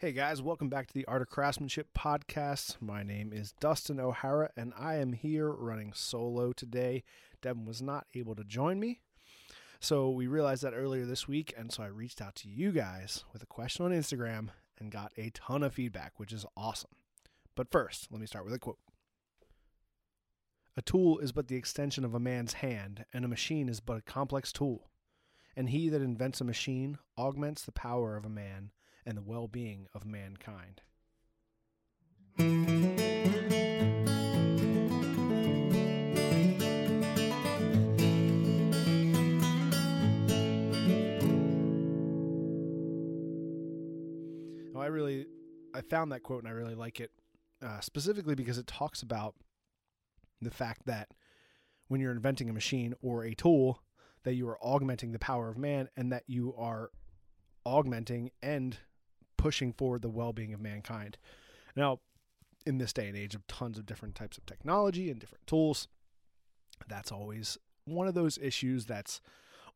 Hey guys, welcome back to the Art of Craftsmanship podcast. My name is Dustin O'Hara and I am here running solo today. Devin was not able to join me. So we realized that earlier this week, and so I reached out to you guys with a question on Instagram and got a ton of feedback, which is awesome. But first, let me start with a quote. A tool is but the extension of a man's hand, and a machine is but a complex tool. And he that invents a machine augments the power of a man and the well being of mankind. Now, I really, I found that quote and I really like it uh, specifically because it talks about the fact that when you're inventing a machine or a tool, that you are augmenting the power of man and that you are augmenting and pushing forward the well-being of mankind. Now, in this day and age of tons of different types of technology and different tools, that's always one of those issues that's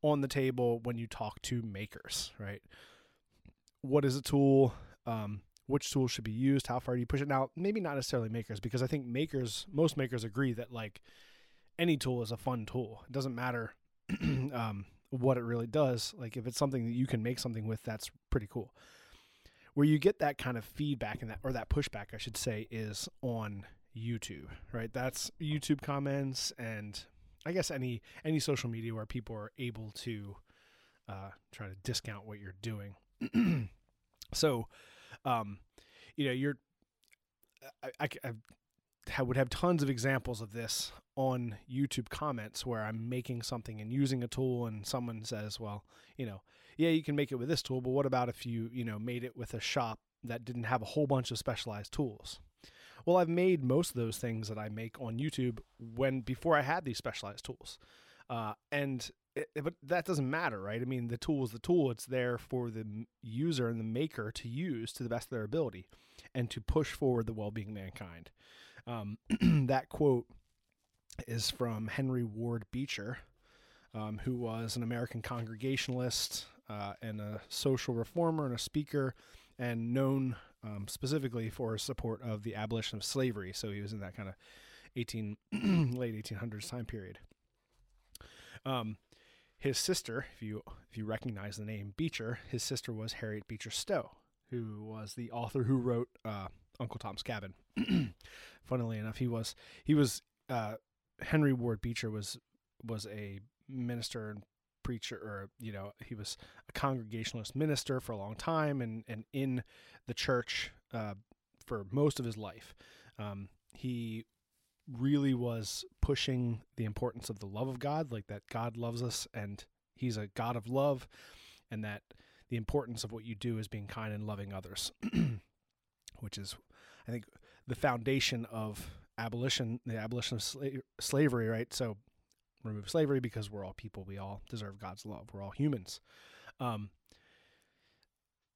on the table when you talk to makers, right? What is a tool? Um, which tool should be used? How far do you push it? Now, maybe not necessarily makers, because I think makers, most makers agree that like any tool is a fun tool. It doesn't matter um, what it really does. Like if it's something that you can make something with, that's pretty cool where you get that kind of feedback and that or that pushback I should say is on YouTube, right? That's YouTube comments and I guess any any social media where people are able to uh, try to discount what you're doing. so, um, you know, you're I, I, I would have tons of examples of this on YouTube comments where I'm making something and using a tool and someone says, well, you know, yeah, you can make it with this tool, but what about if you, you know, made it with a shop that didn't have a whole bunch of specialized tools? Well, I've made most of those things that I make on YouTube when before I had these specialized tools. Uh, and it, but that doesn't matter, right? I mean, the tool is the tool. It's there for the user and the maker to use to the best of their ability and to push forward the well-being of mankind. Um, that quote is from Henry Ward Beecher, um, who was an American Congregationalist uh, and a social reformer and a speaker, and known um, specifically for his support of the abolition of slavery. So he was in that kind of 18 late 1800s time period. Um, his sister, if you if you recognize the name Beecher, his sister was Harriet Beecher Stowe, who was the author who wrote uh, Uncle Tom's Cabin. Funnily enough, he was he was uh, Henry Ward Beecher was was a minister and preacher or you know he was a congregationalist minister for a long time and and in the church uh, for most of his life. Um, he really was pushing the importance of the love of god like that god loves us and he's a god of love and that the importance of what you do is being kind and loving others which is i think the foundation of abolition the abolition of sla- slavery right? So remove slavery because we're all people. We all deserve God's love. We're all humans. Um,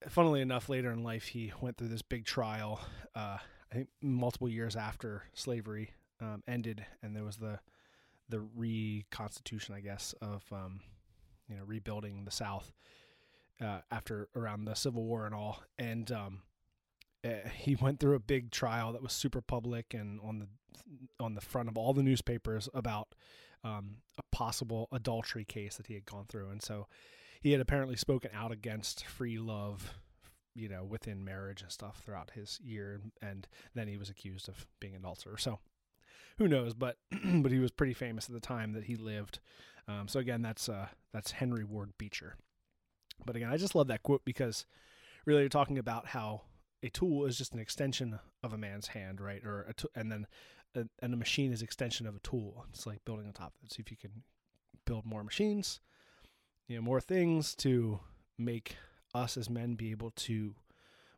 funnily enough, later in life, he went through this big trial. Uh, I think multiple years after slavery um, ended, and there was the the reconstitution, I guess, of um, you know rebuilding the South uh, after around the Civil War and all. And um, uh, he went through a big trial that was super public and on the on the front of all the newspapers about um, a possible adultery case that he had gone through, and so he had apparently spoken out against free love you know, within marriage and stuff throughout his year, and then he was accused of being an adulterer. So who knows? But but he was pretty famous at the time that he lived. Um, so again, that's uh, that's Henry Ward Beecher. But again, I just love that quote because really you're talking about how a tool is just an extension of a man's hand, right? Or t- and then a, and a machine is extension of a tool. It's like building on top of it. So if you can build more machines, you know, more things to make us as men be able to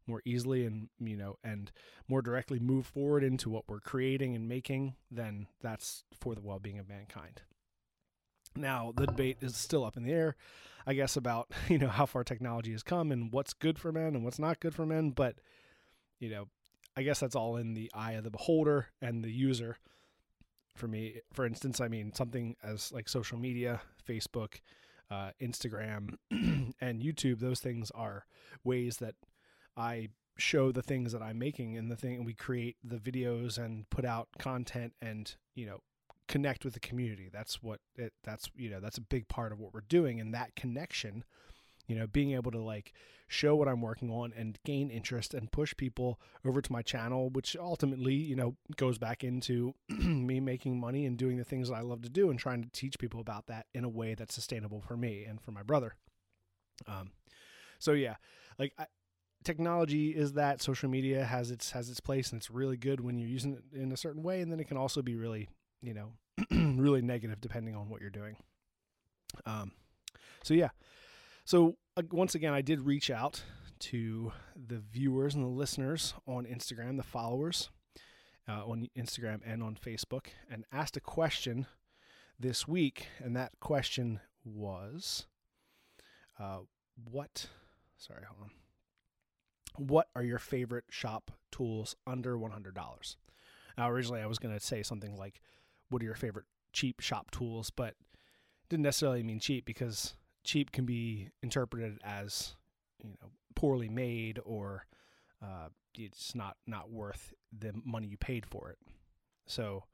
more easily and you know and more directly move forward into what we're creating and making then that's for the well-being of mankind now the debate is still up in the air i guess about you know how far technology has come and what's good for men and what's not good for men but you know i guess that's all in the eye of the beholder and the user. For me for instance i mean something as like social media facebook uh, instagram and youtube those things are ways that I show the things that I'm making and the thing we create the videos and put out content and you know connect with the community. That's what it that's you know that's a big part of what we're doing and that connection you know being able to like show what I'm working on and gain interest and push people over to my channel which ultimately you know goes back into me making money and doing the things that I love to do and trying to teach people about that in a way that's sustainable for me and for my brother. Um so yeah like I, technology is that. Social media has its has its place and it's really good when you're using it in a certain way and then it can also be really you know really negative depending on what you're doing. Um so yeah so uh, once again i did reach out to the viewers and the listeners on instagram the followers uh, on instagram and on facebook and asked a question this week and that question was uh, what sorry hold on what are your favorite shop tools under $100? Now, originally I was going to say something like, what are your favorite cheap shop tools? But didn't necessarily mean cheap because cheap can be interpreted as, you know, poorly made or uh, it's not, not worth the money you paid for it. So,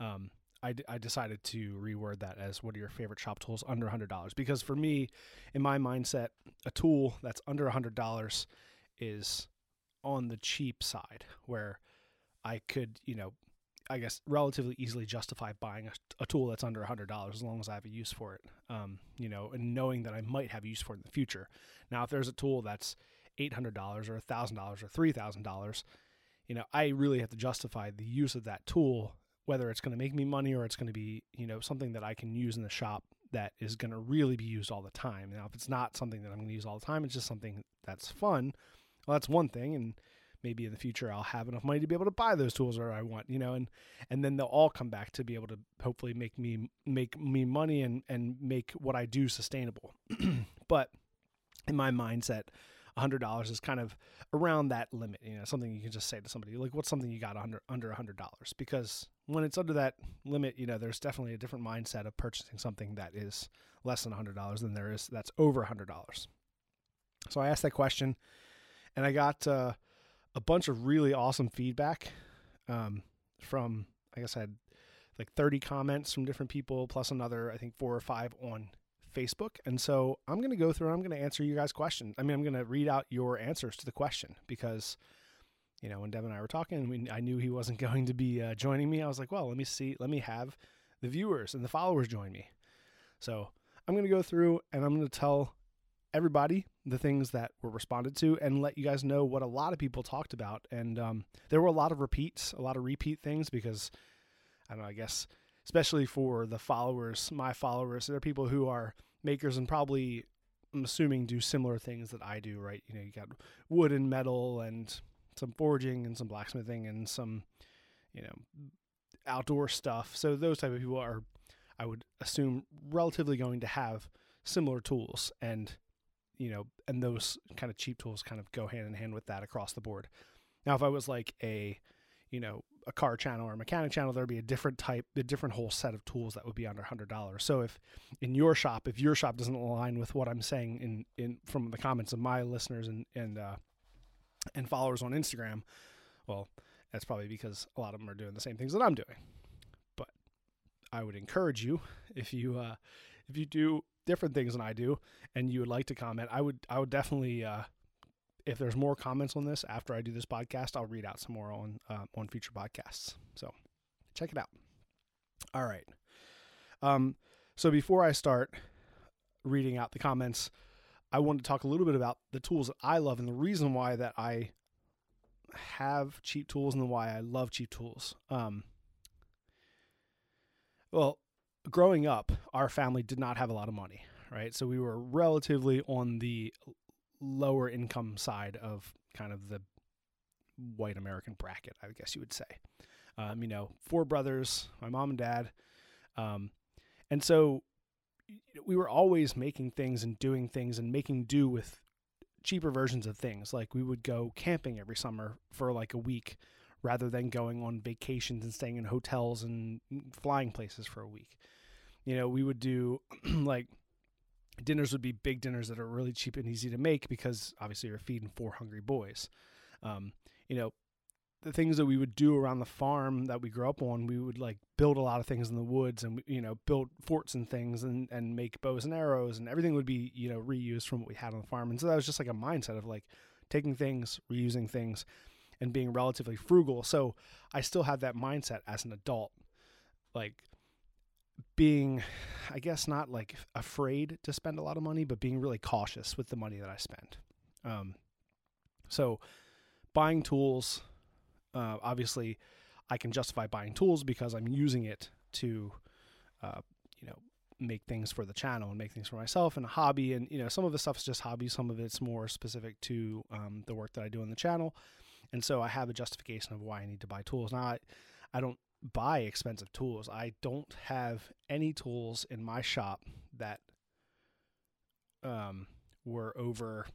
um, I, d- I decided to reword that as what are your favorite shop tools under $100 because for me in my mindset a tool that's under $100 is on the cheap side where I could, you know, I guess relatively easily justify buying a, a tool that's under $100 as long as I have a use for it, um, you know, and knowing that I might have use for it in the future. Now, if there's a tool that's $800 or $1,000 or $3,000, you know, I really have to justify the use of that tool, whether it's going to make me money or it's going to be, you know, something that I can use in the shop that is going to really be used all the time. Now, if it's not something that I'm going to use all the time, it's just something that's fun well, that's one thing, and maybe in the future I'll have enough money to be able to buy those tools that I want, you know, and and then they'll all come back to be able to hopefully make me make me money and and make what I do sustainable. but in my mindset, hundred dollars is kind of around that limit. You know, something you can just say to somebody like, "What's something you got under under hundred dollars?" Because when it's under that limit, you know, there's definitely a different mindset of purchasing something that is less than hundred dollars than there is that's over hundred dollars. So I asked that question and I got uh, a bunch of really awesome feedback um, from. I guess I had like 30 comments from different people, plus another I think four or five on Facebook. And so I'm going to go through and I'm going to answer you guys' questions. I mean, I'm going to read out your answers to the question because, you know, when Devin and I were talking, we, I knew he wasn't going to be uh, joining me. I was like, well, let me see, let me have the viewers and the followers join me. So I'm going to go through and I'm going to tell everybody the things that were responded to and let you guys know what a lot of people talked about. And um, there were a lot of repeats, a lot of repeat things because I don't know, I guess, especially for the followers, my followers, there are people who are makers and probably, I'm assuming, do similar things that I do, right? You know, you got wood and metal and some forging and some blacksmithing and some, you know, outdoor stuff. So those type of people are, I would assume, relatively going to have similar tools and you know, and those kind of cheap tools kind of go hand in hand with that across the board. Now, if I was like a, you know, a car channel or a mechanic channel, there'd be a different type, a different whole set of tools that would be under hundred dollars. So if in your shop, if your shop doesn't align with what I'm saying in in from the comments of my listeners and and uh, and followers on Instagram, well, that's probably because a lot of them are doing the same things that I'm doing. But I would encourage you if you uh, if you do different things than I do, and you would like to comment, I would I would definitely uh, if there's more comments on this after I do this podcast, I'll read out some more on uh, on future podcasts. So check it out. All right. Um, so before I start reading out the comments, I want to talk a little bit about the tools that I love and the reason why that I have cheap tools and why I love cheap tools. Um, well, growing up, our family did not have a lot of money, right? So we were relatively on the lower income side of kind of the white American bracket, I guess you would say. Um, you know, four brothers, my mom and dad. Um, and so we were always making things and doing things and making do with cheaper versions of things. Like we would go camping every summer for like a week rather than going on vacations and staying in hotels and flying places for a week. You know, we would do like dinners would be big dinners that are really cheap and easy to make because obviously you're feeding four hungry boys. Um, you know, the things that we would do around the farm that we grew up on, we would like build a lot of things in the woods and you know build forts and things and and make bows and arrows and everything would be you know reused from what we had on the farm. And so that was just like a mindset of like taking things, reusing things, and being relatively frugal. So I still have that mindset as an adult, like being, I guess, not like afraid to spend a lot of money, but being really cautious with the money that I spend. Um, so buying tools uh, obviously, I can justify buying tools because I'm using it to, uh, you know, make things for the channel and make things for myself and a hobby. And you know, some of the stuff is just hobby, some of it's more specific to um, the work that I do on the channel. And so I have a justification of why I need to buy tools. Now, I, I don't buy expensive tools. I don't have any tools in my shop that um, were over,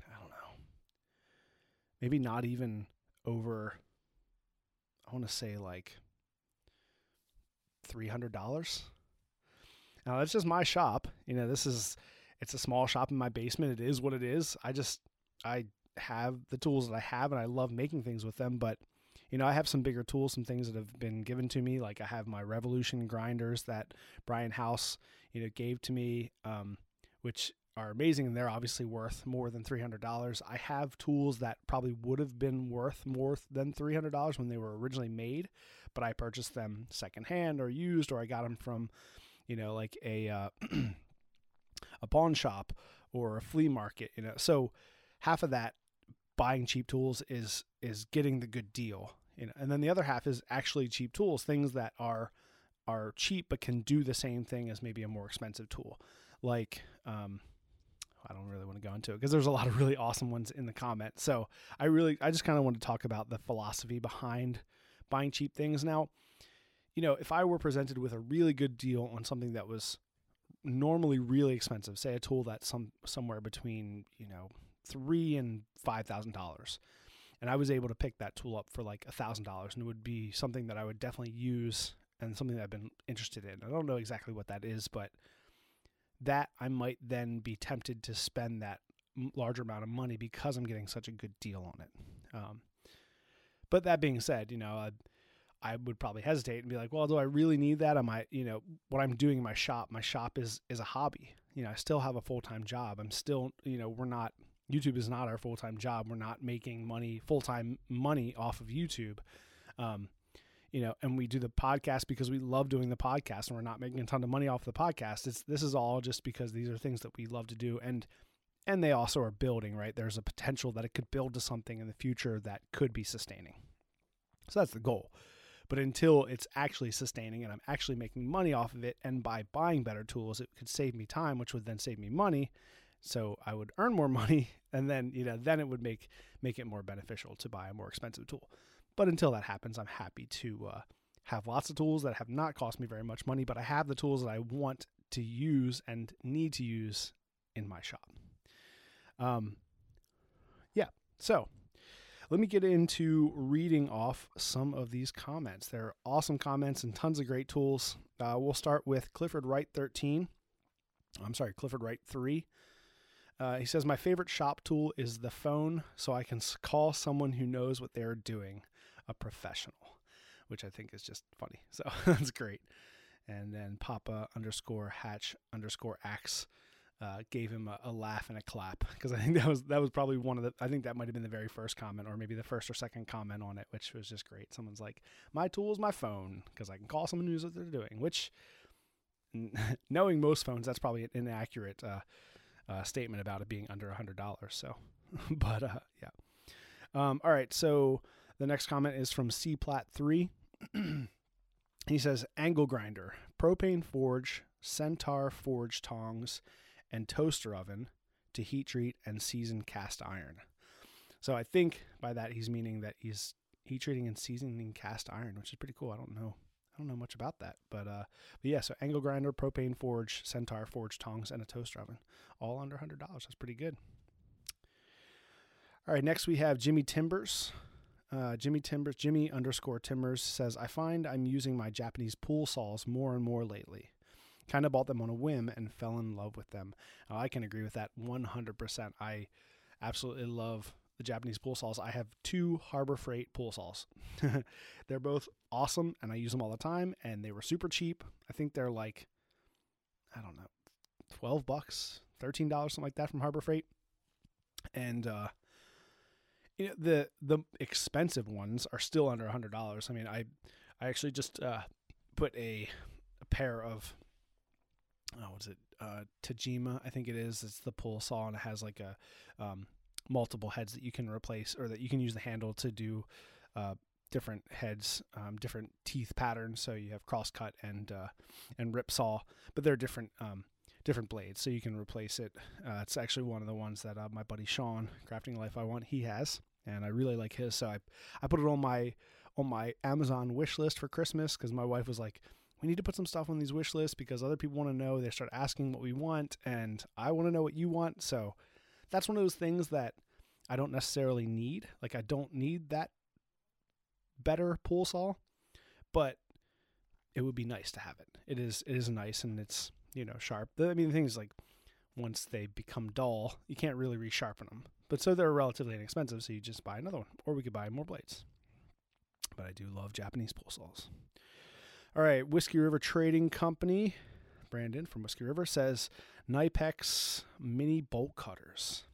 I don't know, maybe not even over I want to say like $300. Now that's just my shop. You know, this is it's a small shop in my basement. It is what it is. I just I have the tools that I have and I love making things with them, but you know, I have some bigger tools, some things that have been given to me. Like I have my Revolution grinders that Brian House, you know, gave to me, um, which are amazing and they're obviously worth more than $300. I have tools that probably would have been worth more than $300 when they were originally made, but I purchased them secondhand or used or I got them from, you know, like a uh, a pawn shop or a flea market, you know. So half of that buying cheap tools is is getting the good deal, you know. And then the other half is actually cheap tools, things that are are cheap but can do the same thing as maybe a more expensive tool. Like um, I don't really want to go into it because there's a lot of really awesome ones in the comments. So I really, I just kind of want to talk about the philosophy behind buying cheap things. Now, you know, if I were presented with a really good deal on something that was normally really expensive, say a tool that's some somewhere between you know three and five thousand dollars, and I was able to pick that tool up for like a thousand dollars, and it would be something that I would definitely use and something that I've been interested in. I don't know exactly what that is, but that I might then be tempted to spend that larger amount of money because I'm getting such a good deal on it. Um, but that being said, you know, I, I would probably hesitate and be like, well, do I really need that? Am I, you know, what I'm doing in my shop, my shop is is a hobby. You know, I still have a full time job. I'm still, you know, we're not YouTube is not our full time job. We're not making money full time money off of YouTube. Um, you know, and we do the podcast because we love doing the podcast and we're not making a ton of money off the podcast. It's this is all just because these are things that we love to do and and they also are building, right? There's a potential that it could build to something in the future that could be sustaining. So that's the goal. But until it's actually sustaining and I'm actually making money off of it, and by buying better tools, it could save me time, which would then save me money. So I would earn more money, and then you know then it would make make it more beneficial to buy a more expensive tool. But until that happens, I'm happy to uh, have lots of tools that have not cost me very much money, but I have the tools that I want to use and need to use in my shop. Um, yeah, so let me get into reading off some of these comments. There are awesome comments and tons of great tools. Uh, we'll start with Clifford Wright 13. I'm sorry, Clifford Wright 3. Uh, he says, My favorite shop tool is the phone, so I can call someone who knows what they're doing a professional, which I think is just funny. So that's great. And then Papa underscore Hatch underscore Axe uh, gave him a, a, laugh and a clap because I think that was that was probably one of the I think that might have been the very first comment or maybe the first or second comment on it, which was just great. Someone's like, "My tool is my phone because I can call someone who knows what they're doing." Which, knowing most phones, that's probably an inaccurate uh, uh, statement about it being under a hundred dollars. So, but uh, yeah. Um, all right, so the next comment is from C Plat three. he says angle grinder, propane forge, centaur forge tongs and toaster oven to heat treat and season cast iron. So I think by that he's meaning that he's heat treating and seasoning cast iron, which is pretty cool. I don't know. I don't know much about that, but uh, but yeah. So angle grinder, propane forge, centaur forge tongs, and a toaster oven, all under hundred dollars. That's pretty good. All right, next we have Jimmy Timbers. Uh, Jimmy Timbers, Jimmy underscore Timbers says, I find I'm using my Japanese pull saws more and more lately. Kind of bought them on a whim and fell in love with them. I can agree with that 100%. I absolutely love the Japanese pull saws. I have two Harbor Freight pull saws. they're both awesome and I use them all the time and they were super cheap. I think they're like, I don't know, 12 bucks, $13, something like that from Harbor Freight. And, uh, you know, the the expensive ones are still under a hundred dollars. I mean, I I actually just uh, put a, a pair of oh, what's it? Uh, Tajima, I think it is. It's the pull saw, and it has like a um, multiple heads that you can replace, or that you can use the handle to do uh, different heads, um, different teeth patterns. So you have cross cut and uh, and rip saw, but they're different um, different blades, so you can replace it. Uh, it's actually one of the ones that uh, my buddy Sean, Crafting Life I Want, he has, and I really like his. So I I put it on my on my Amazon wish list for Christmas because my wife was like we need to put some stuff on these wish lists because other people want to know. They start asking what we want, and I want to know what you want. So that's one of those things that I don't necessarily need. Like I don't need that better pull saw, but it would be nice to have it. It is it is nice and it's you know sharp. I mean the thing is like once they become dull, you can't really resharpen them. But so they're relatively inexpensive, so you just buy another one, or we could buy more blades. But I do love Japanese pull saws. All right, Whiskey River Trading Company, Brandon from Whiskey River says Knipex mini bolt cutters.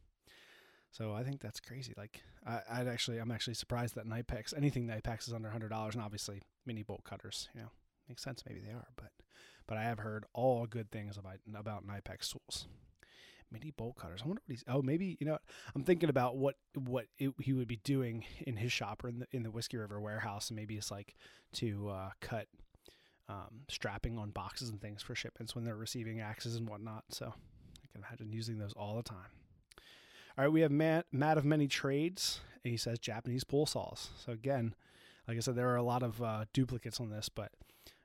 So I think that's crazy. Like I, I'd actually, I'm actually surprised that Knipex, anything Knipex is under hundred dollars, and obviously mini bolt cutters. You know, makes sense. Maybe they are, but but I have heard all good things about about Knipex tools. Mini bolt cutters. I wonder what he's. Oh, maybe you know. I'm thinking about what what it, he would be doing in his shop or in the in the Whiskey River warehouse, and maybe it's like to uh, cut um, strapping on boxes and things for shipments when they're receiving axes and whatnot. So I can imagine using those all the time. All right, we have Matt, Matt of Many Trades. he says Japanese pull saws. So again, like I said, there are a lot of uh, duplicates on this, but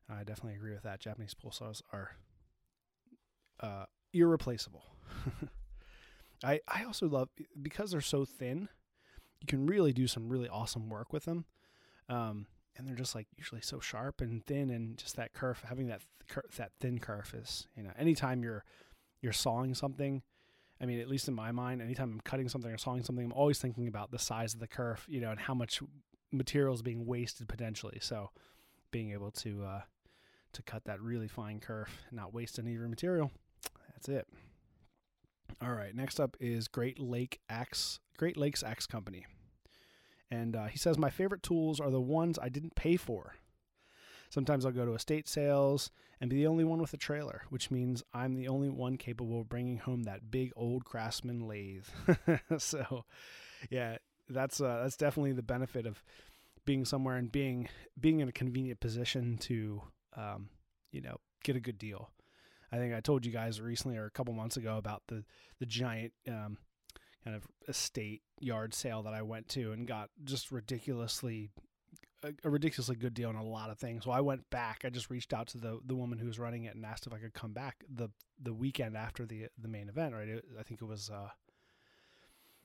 I definitely agree with that. Japanese pull saws are uh, irreplaceable. I I also love because they're so thin. You can really do some really awesome work with them. Um, and they're just like usually so sharp and thin and just that kerf having that th- that thin kerf is you know anytime you're you're sawing something i mean at least in my mind anytime i'm cutting something or sawing something i'm always thinking about the size of the kerf you know and how much material is being wasted potentially. So being able to uh to cut that really fine kerf and not waste any of your material that's it. All right next up is great lake axe great lakes axe company and uh, he says, My favorite tools are the ones I didn't pay for. Sometimes I'll go to estate sales and be the only one with a trailer, which means I'm the only one capable of bringing home that big old Craftsman lathe. so, yeah, that's uh, that's definitely the benefit of being somewhere and being being in a convenient position to, um, you know, get a good deal. I think I told you guys recently or a couple months ago about the the giant um, kind of estate yard sale that I went to and got just ridiculously a, ridiculously good deal on a lot of things. So I went back. I just reached out to the the woman who was running it and asked if I could come back the the weekend after the the main event. Right, it, I think it was uh,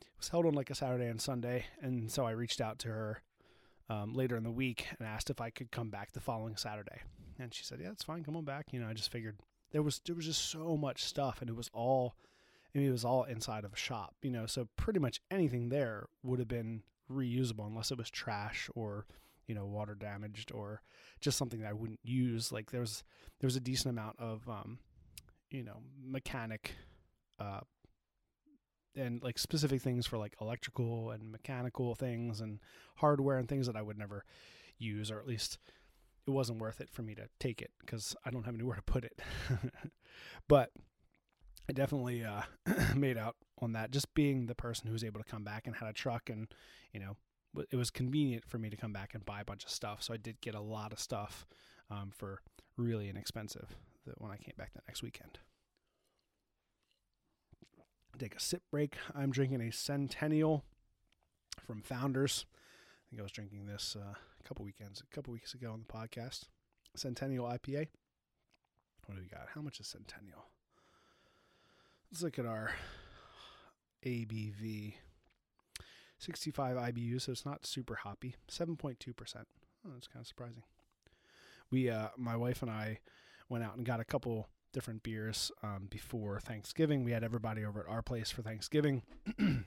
it was held on like a Saturday and Sunday, and so I reached out to her um, later in the week and asked if I could come back the following Saturday, and she said, "Yeah, it's fine. Come on back." You know, I just figured there was there was just so much stuff, and it was all I mean, it was all inside of a shop, you know, so pretty much anything there would have been reusable unless it was trash or, you know, water damaged or just something that I wouldn't use. Like there was, there was a decent amount of, um, you know, mechanic uh, and like specific things for like electrical and mechanical things and hardware and things that I would never use, or at least it wasn't worth it for me to take it because I don't have anywhere to put it. but I definitely uh, made out on that. Just being the person who was able to come back and had a truck, and you know, it was convenient for me to come back and buy a bunch of stuff. So I did get a lot of stuff um, for really inexpensive that when I came back the next weekend. Take a sip break. I'm drinking a Centennial from Founders. I think I was drinking this uh, a couple weekends, a couple weeks ago on the podcast. Centennial IPA. What do we got? How much is Centennial? Let's look at our ABV. 65 IBU, so it's not super hoppy. 7.2%. Oh, that's kind of surprising. We, uh, my wife and I, went out and got a couple different beers um, before Thanksgiving. We had everybody over at our place for Thanksgiving,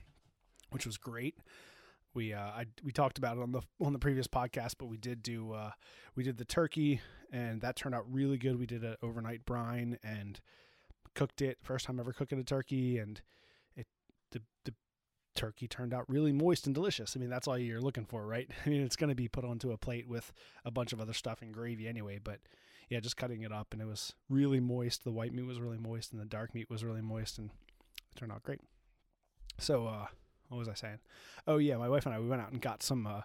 which was great. We uh, I, we talked about it on the on the previous podcast, but we did do uh, we did the turkey, and that turned out really good. We did an overnight brine and cooked it first time ever cooking a turkey, and it the the turkey turned out really moist and delicious. I mean, that's all you're looking for, right? I mean, it's going to be put onto a plate with a bunch of other stuff and gravy anyway, but yeah, just cutting it up and it was really moist. The white meat was really moist and the dark meat was really moist and it turned out great. So, uh, what was I saying? Oh yeah, my wife and I we went out and got some uh,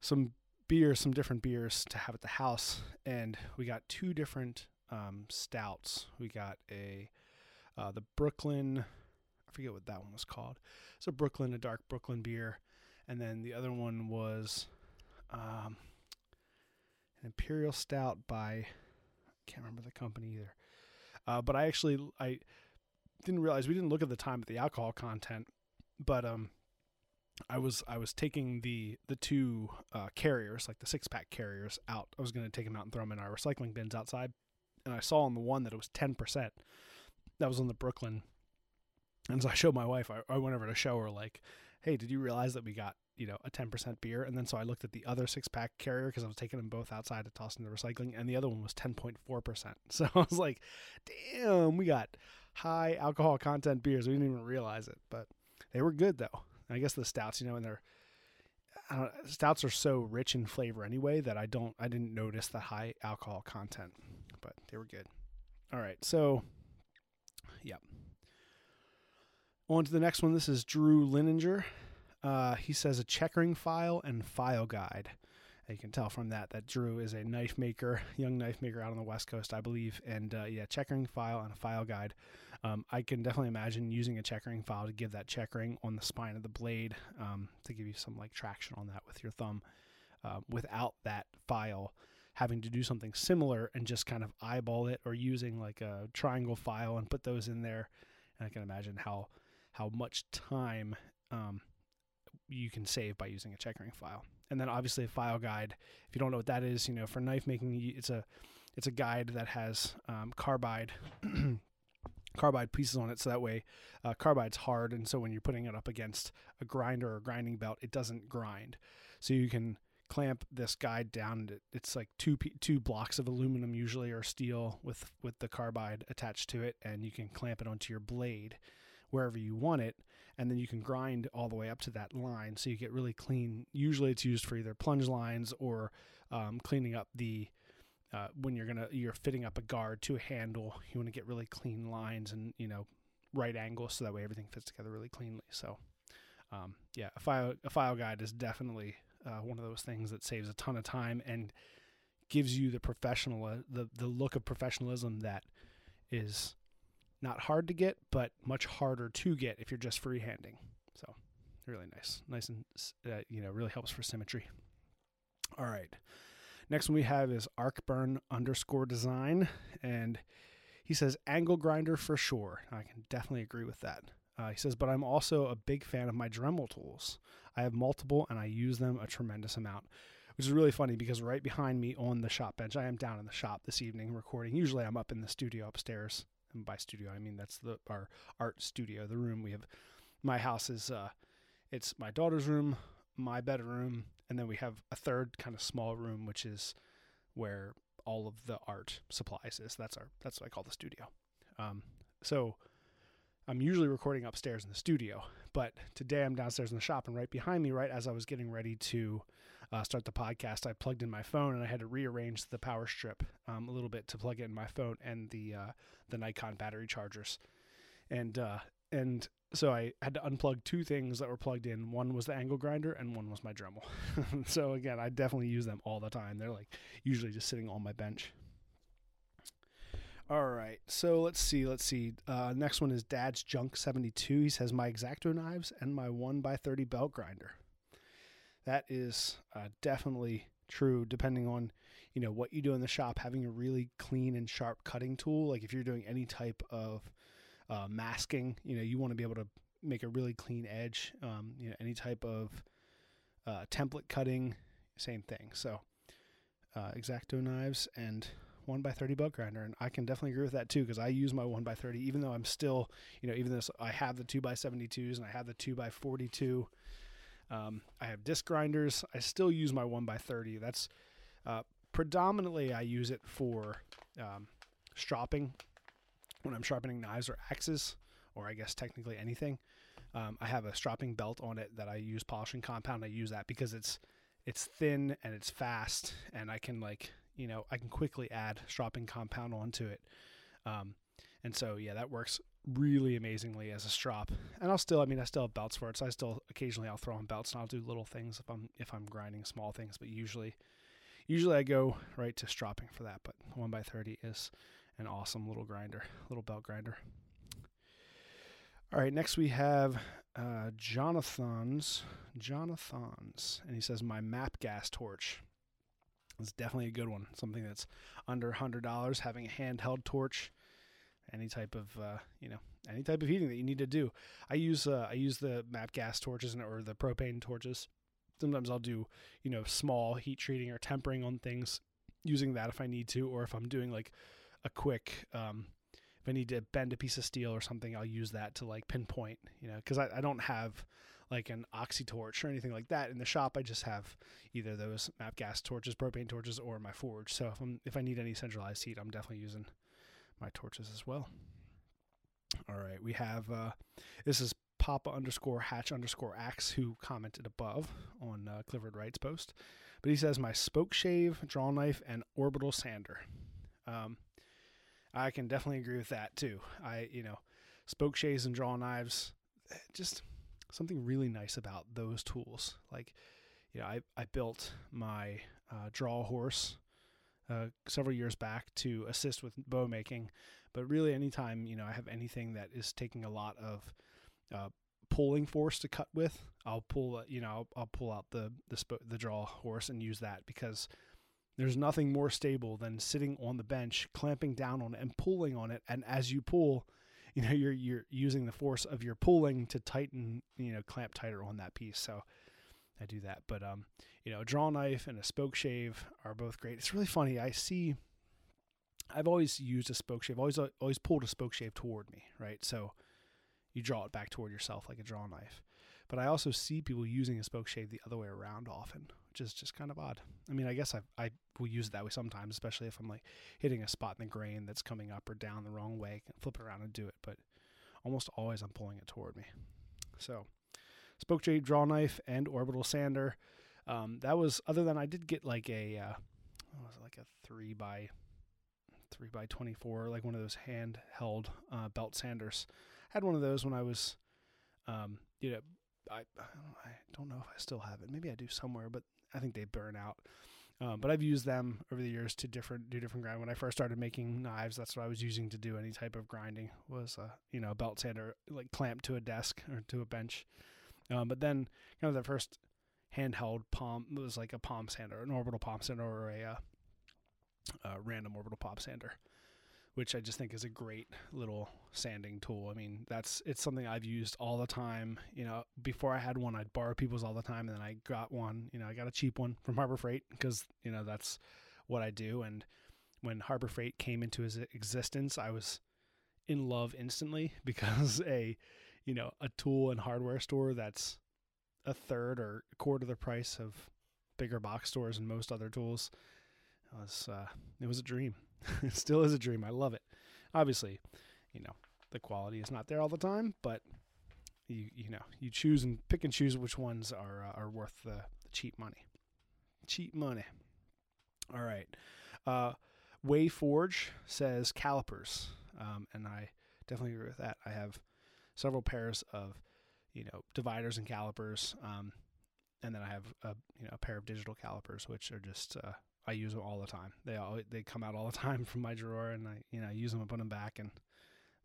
some beers, some different beers to have at the house, and we got two different um, stouts. We got a uh, the Brooklyn, I forget what that one was called. It's a Brooklyn, a dark Brooklyn beer, and then the other one was um, an imperial stout by I can't remember the company either. Uh, but I actually I didn't realize we didn't look at the time at the alcohol content, but um, I was I was taking the the two uh, carriers like the six pack carriers out. I was going to take them out and throw them in our recycling bins outside, and I saw on the one that it was ten percent. That was on the Brooklyn, and so I showed my wife. I, I went over to show her like, "Hey, did you realize that we got you know a 10% beer? And then so i looked at the other six pack carrier because i was taking them both outside to toss into recycling and the other one was 10.4% so i was like damn we got high alcohol content beers. We didn't even realize it. But they were good though. I guess the stouts you know and they're stouts are so rich in flavor anyway that i don't i didn't notice the high alcohol content but they were good all right so yeah on to the next one this is drew lininger uh, he says a checkering file and file guide. You can tell from that that Drew is a knife maker, young knife maker out on the West Coast, I believe. And uh, yeah, checkering file and a file guide. Um, I can definitely imagine using a checkering file to give that checkering on the spine of the blade um, to give you some like traction on that with your thumb. Uh, without that file, having to do something similar and just kind of eyeball it, or using like a triangle file and put those in there. And I can imagine how how much time um, you can save by using a checkering file. And then obviously a file guide. If you don't know what that is, you know, for knife making, it's a it's a guide that has um, carbide carbide pieces on it, so that way uh, carbide's hard, and so when you're putting it up against a grinder or grinding belt, it doesn't grind. So you can clamp this guide down. It's like two two blocks of aluminum usually or steel with with the carbide attached to it, and you can clamp it onto your blade wherever you want it and then you can grind all the way up to that line so you get really clean usually it's used for either plunge lines or um, cleaning up the uh, when you're gonna you're fitting up a guard to a handle you want to get really clean lines and you know right angles so that way everything fits together really cleanly so um, yeah a file a file guide is definitely uh, one of those things that saves a ton of time and gives you the professional uh, the the look of professionalism that is not hard to get, but much harder to get if you're just freehanding. So really nice, nice and uh, you know really helps for symmetry. All right, next one we have is Arcburn underscore design, and he says angle grinder for sure. I can definitely agree with that. Uh, he says, but I'm also a big fan of my Dremel tools. I have multiple and I use them a tremendous amount, which is really funny because right behind me on the shop bench, I am down in the shop this evening recording. Usually I'm up in the studio upstairs and by studio I mean that's the our art studio, the room we have. My house is uh, it's my daughter's room, my bedroom, and then we have a third kind of small room which is where all of the art supplies is. That's our that's what I call the studio. Um, so I'm usually recording upstairs in the studio, but today I'm downstairs in the shop, and right behind me, right as I was getting ready to uh, start the podcast, I plugged in my phone and I had to rearrange the power strip um, a little bit to plug in my phone and the uh, the Nikon battery chargers, and uh, and so I had to unplug two things that were plugged in. One was the angle grinder, and one was my Dremel. so again, I definitely use them all the time. They're like usually just sitting on my bench. All right, so let's see, let's see. Uh, next one is Dad's Junk seventy two. He says my X-Acto knives and my one by thirty belt grinder. That is uh, definitely true. Depending on you know what you do in the shop, having a really clean and sharp cutting tool, like if you're doing any type of uh, masking, you know, you want to be able to make a really clean edge. Um, you know, any type of uh, template cutting, same thing. So, uh, X-Acto knives and one by 30 belt grinder. And I can definitely agree with that too, because I use my one by 30, even though I'm still, you know, even though I have the two by 72s and I have the two by 42, um, I have disc grinders. I still use my one by 30. That's uh, predominantly I use it for um, stropping when I'm sharpening knives or axes, or I guess technically anything. Um, I have a stropping belt on it that I use polishing compound. I use that because it's it's thin and it's fast, and I can like you know, I can quickly add stropping compound onto it. Um, and so, yeah, that works really amazingly as a strop. And I'll still, I mean, I still have belts for it. So I still occasionally I'll throw on belts and I'll do little things if I'm, if I'm grinding small things, but usually, usually I go right to stropping for that. But one by 30 is an awesome little grinder, little belt grinder. All right, next we have uh, Jonathan's, Jonathan's, and he says, my map gas torch. It's definitely a good one. Something that's under hundred dollars. Having a handheld torch, any type of uh, you know any type of heating that you need to do. I use uh, I use the map gas torches or the propane torches. Sometimes I'll do you know small heat treating or tempering on things using that if I need to, or if I'm doing like a quick um, if I need to bend a piece of steel or something, I'll use that to like pinpoint. You know, because I, I don't have like an oxy torch or anything like that in the shop. I just have either those map gas torches, propane torches, or my forge. So if I'm if I need any centralized heat, I'm definitely using my torches as well. All right, we have uh, this is Papa underscore Hatch underscore Axe who commented above on uh, Clifford Wright's post, but he says my spoke shave, draw knife, and orbital sander. Um, I can definitely agree with that too. I you know, spoke shaves and draw knives, eh, just something really nice about those tools. Like, you know, I, I built my uh, draw horse uh, several years back to assist with bow making, but really anytime, you know, I have anything that is taking a lot of uh, pulling force to cut with, I'll pull, uh, you know, I'll, I'll pull out the, the, sp- the draw horse and use that because there's nothing more stable than sitting on the bench, clamping down on it and pulling on it. And as you pull, you know you're you're using the force of your pulling to tighten you know clamp tighter on that piece. So I do that. But um you know a draw knife and a spoke shave are both great. It's really funny. I see I've always used a spoke shave always always pulled a spoke shave toward me right? So you draw it back toward yourself like a draw knife but I also see people using a spoke shave the other way around often which is just kind of odd. I mean, I guess I I will use it that way sometimes, especially if I'm like hitting a spot in the grain that's coming up or down the wrong way. I can flip it around and do it, but almost always I'm pulling it toward me. So, spoke shave draw knife and orbital sander. Um, that was other than I did get like a uh, was it, like a three by three by twenty four, like one of those handheld uh, belt sanders. I had one of those when I was, um, you know, I I don't know if I still have it. Maybe I do somewhere, but I think they burn out. Um, but I've used them over the years to different do different grind. When I first started making knives, that's what I was using to do any type of grinding was a you know a belt sander like clamped to a desk or to a bench. Um, but then kind of the first handheld palm was like a palm sander, an orbital palm sander, or a, uh, a random orbital palm sander which I just think is a great little sanding tool. I mean, that's it's something I've used all the time. You know, before I had one, I'd borrow people's all the time, and then I got one. You know, I got a cheap one from Harbor Freight because you know that's what I do. And when Harbor Freight came into his existence, I was in love instantly because a you know a tool and hardware store that's a third or a quarter the price of bigger box stores and most other tools it was uh, it was a dream. it still is a dream. I love it. Obviously, you know, the quality is not there all the time, but you you know you choose and pick and choose which ones are uh, are worth the, the cheap money. Cheap money. All right. Uh, Wayforge says calipers, um, and I definitely agree with that. I have several pairs of you know dividers and calipers, um, and then I have a you know a pair of digital calipers, which are just uh, I use them all the time. They all they come out all the time from my drawer, and I you know I use them and put them back, and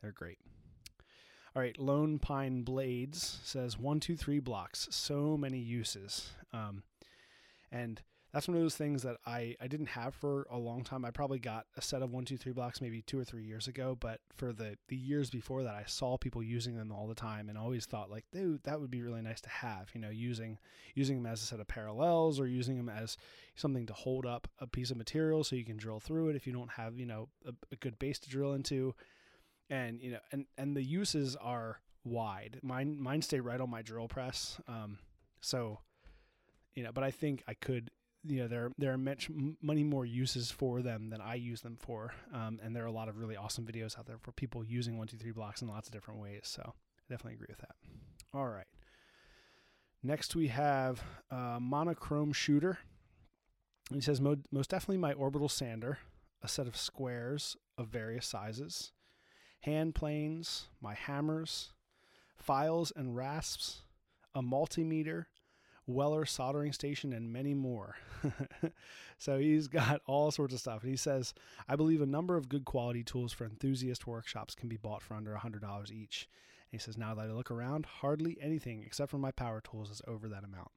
they're great. All right, Lone Pine Blades says one, two, three blocks. So many uses, um, and that's one of those things that I, I didn't have for a long time. I probably got a set of one, two, three blocks maybe two or three years ago, but for the, the years before that, I saw people using them all the time and always thought like, dude, that would be really nice to have, you know, using, using them as a set of parallels or using them as something to hold up a piece of material so you can drill through it if you don't have, you know, a, a good base to drill into. And, you know, and, and the uses are wide. Mine, mine stay right on my drill press. Um, so, you know, but I think I could you know there there are much many more uses for them than I use them for, um, and there are a lot of really awesome videos out there for people using one two three blocks in lots of different ways. So I definitely agree with that. All right. Next we have monochrome shooter. He says most definitely my orbital sander, a set of squares of various sizes, hand planes, my hammers, files and rasps, a multimeter, Weller soldering station, and many more. so he's got all sorts of stuff. And he says, I believe a number of good quality tools for enthusiast workshops can be bought for under $100 each. And he says, now that I look around, hardly anything except for my power tools is over that amount.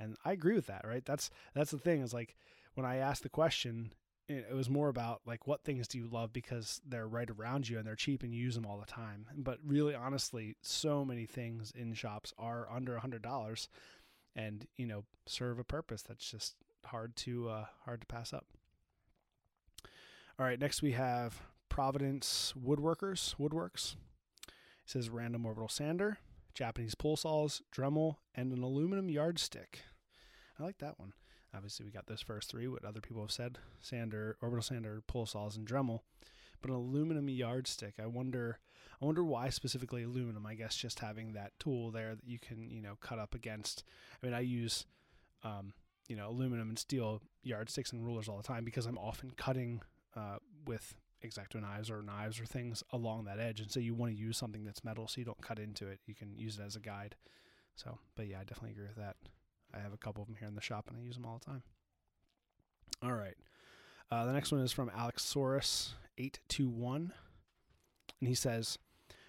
And I agree with that, right? That's that's the thing is like when I asked the question, it was more about like what things do you love because they're right around you and they're cheap and you use them all the time. But really honestly, so many things in shops are under a hundred dollars and you know serve a purpose that's just hard to uh, hard to pass up. All right, next we have Providence Woodworkers Woodworks. It says random orbital sander, Japanese pull saws, Dremel, and an aluminum yardstick. I like that one. Obviously, we got those first three. What other people have said: sander, orbital sander, pull saws, and Dremel. But an aluminum yardstick. I wonder. I wonder why specifically aluminum. I guess just having that tool there that you can you know cut up against. I mean, I use um, you know aluminum and steel yardsticks and rulers all the time because I'm often cutting uh, with exacto knives or knives or things along that edge, and so you want to use something that's metal so you don't cut into it. You can use it as a guide. So, but yeah, I definitely agree with that. I have a couple of them here in the shop and I use them all the time. All right. Uh, the next one is from Alexsaurus821. And he says,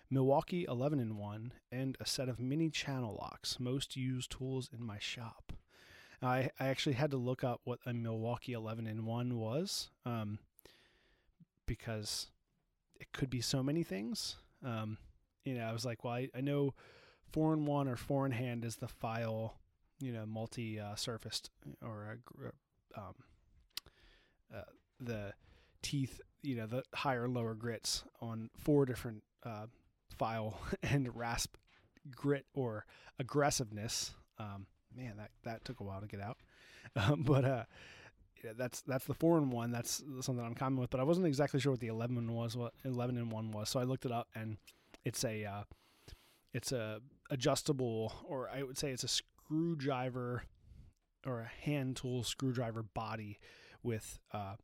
Milwaukee 11 in 1 and a set of mini channel locks, most used tools in my shop. I, I actually had to look up what a Milwaukee 11 in 1 was um, because it could be so many things. Um, you know, I was like, well, I, I know 4 in 1 or 4 in hand is the file, you know, multi uh, surfaced or uh, um, uh, the teeth, you know, the higher lower grits on four different uh, file and rasp grit or aggressiveness. Um, man, that that took a while to get out, um, but uh, yeah, that's that's the four and one. That's something I'm common with, but I wasn't exactly sure what the eleven was, what eleven and one was. So I looked it up, and it's a uh, it's a adjustable, or I would say it's a screwdriver or a hand tool screwdriver body with uh,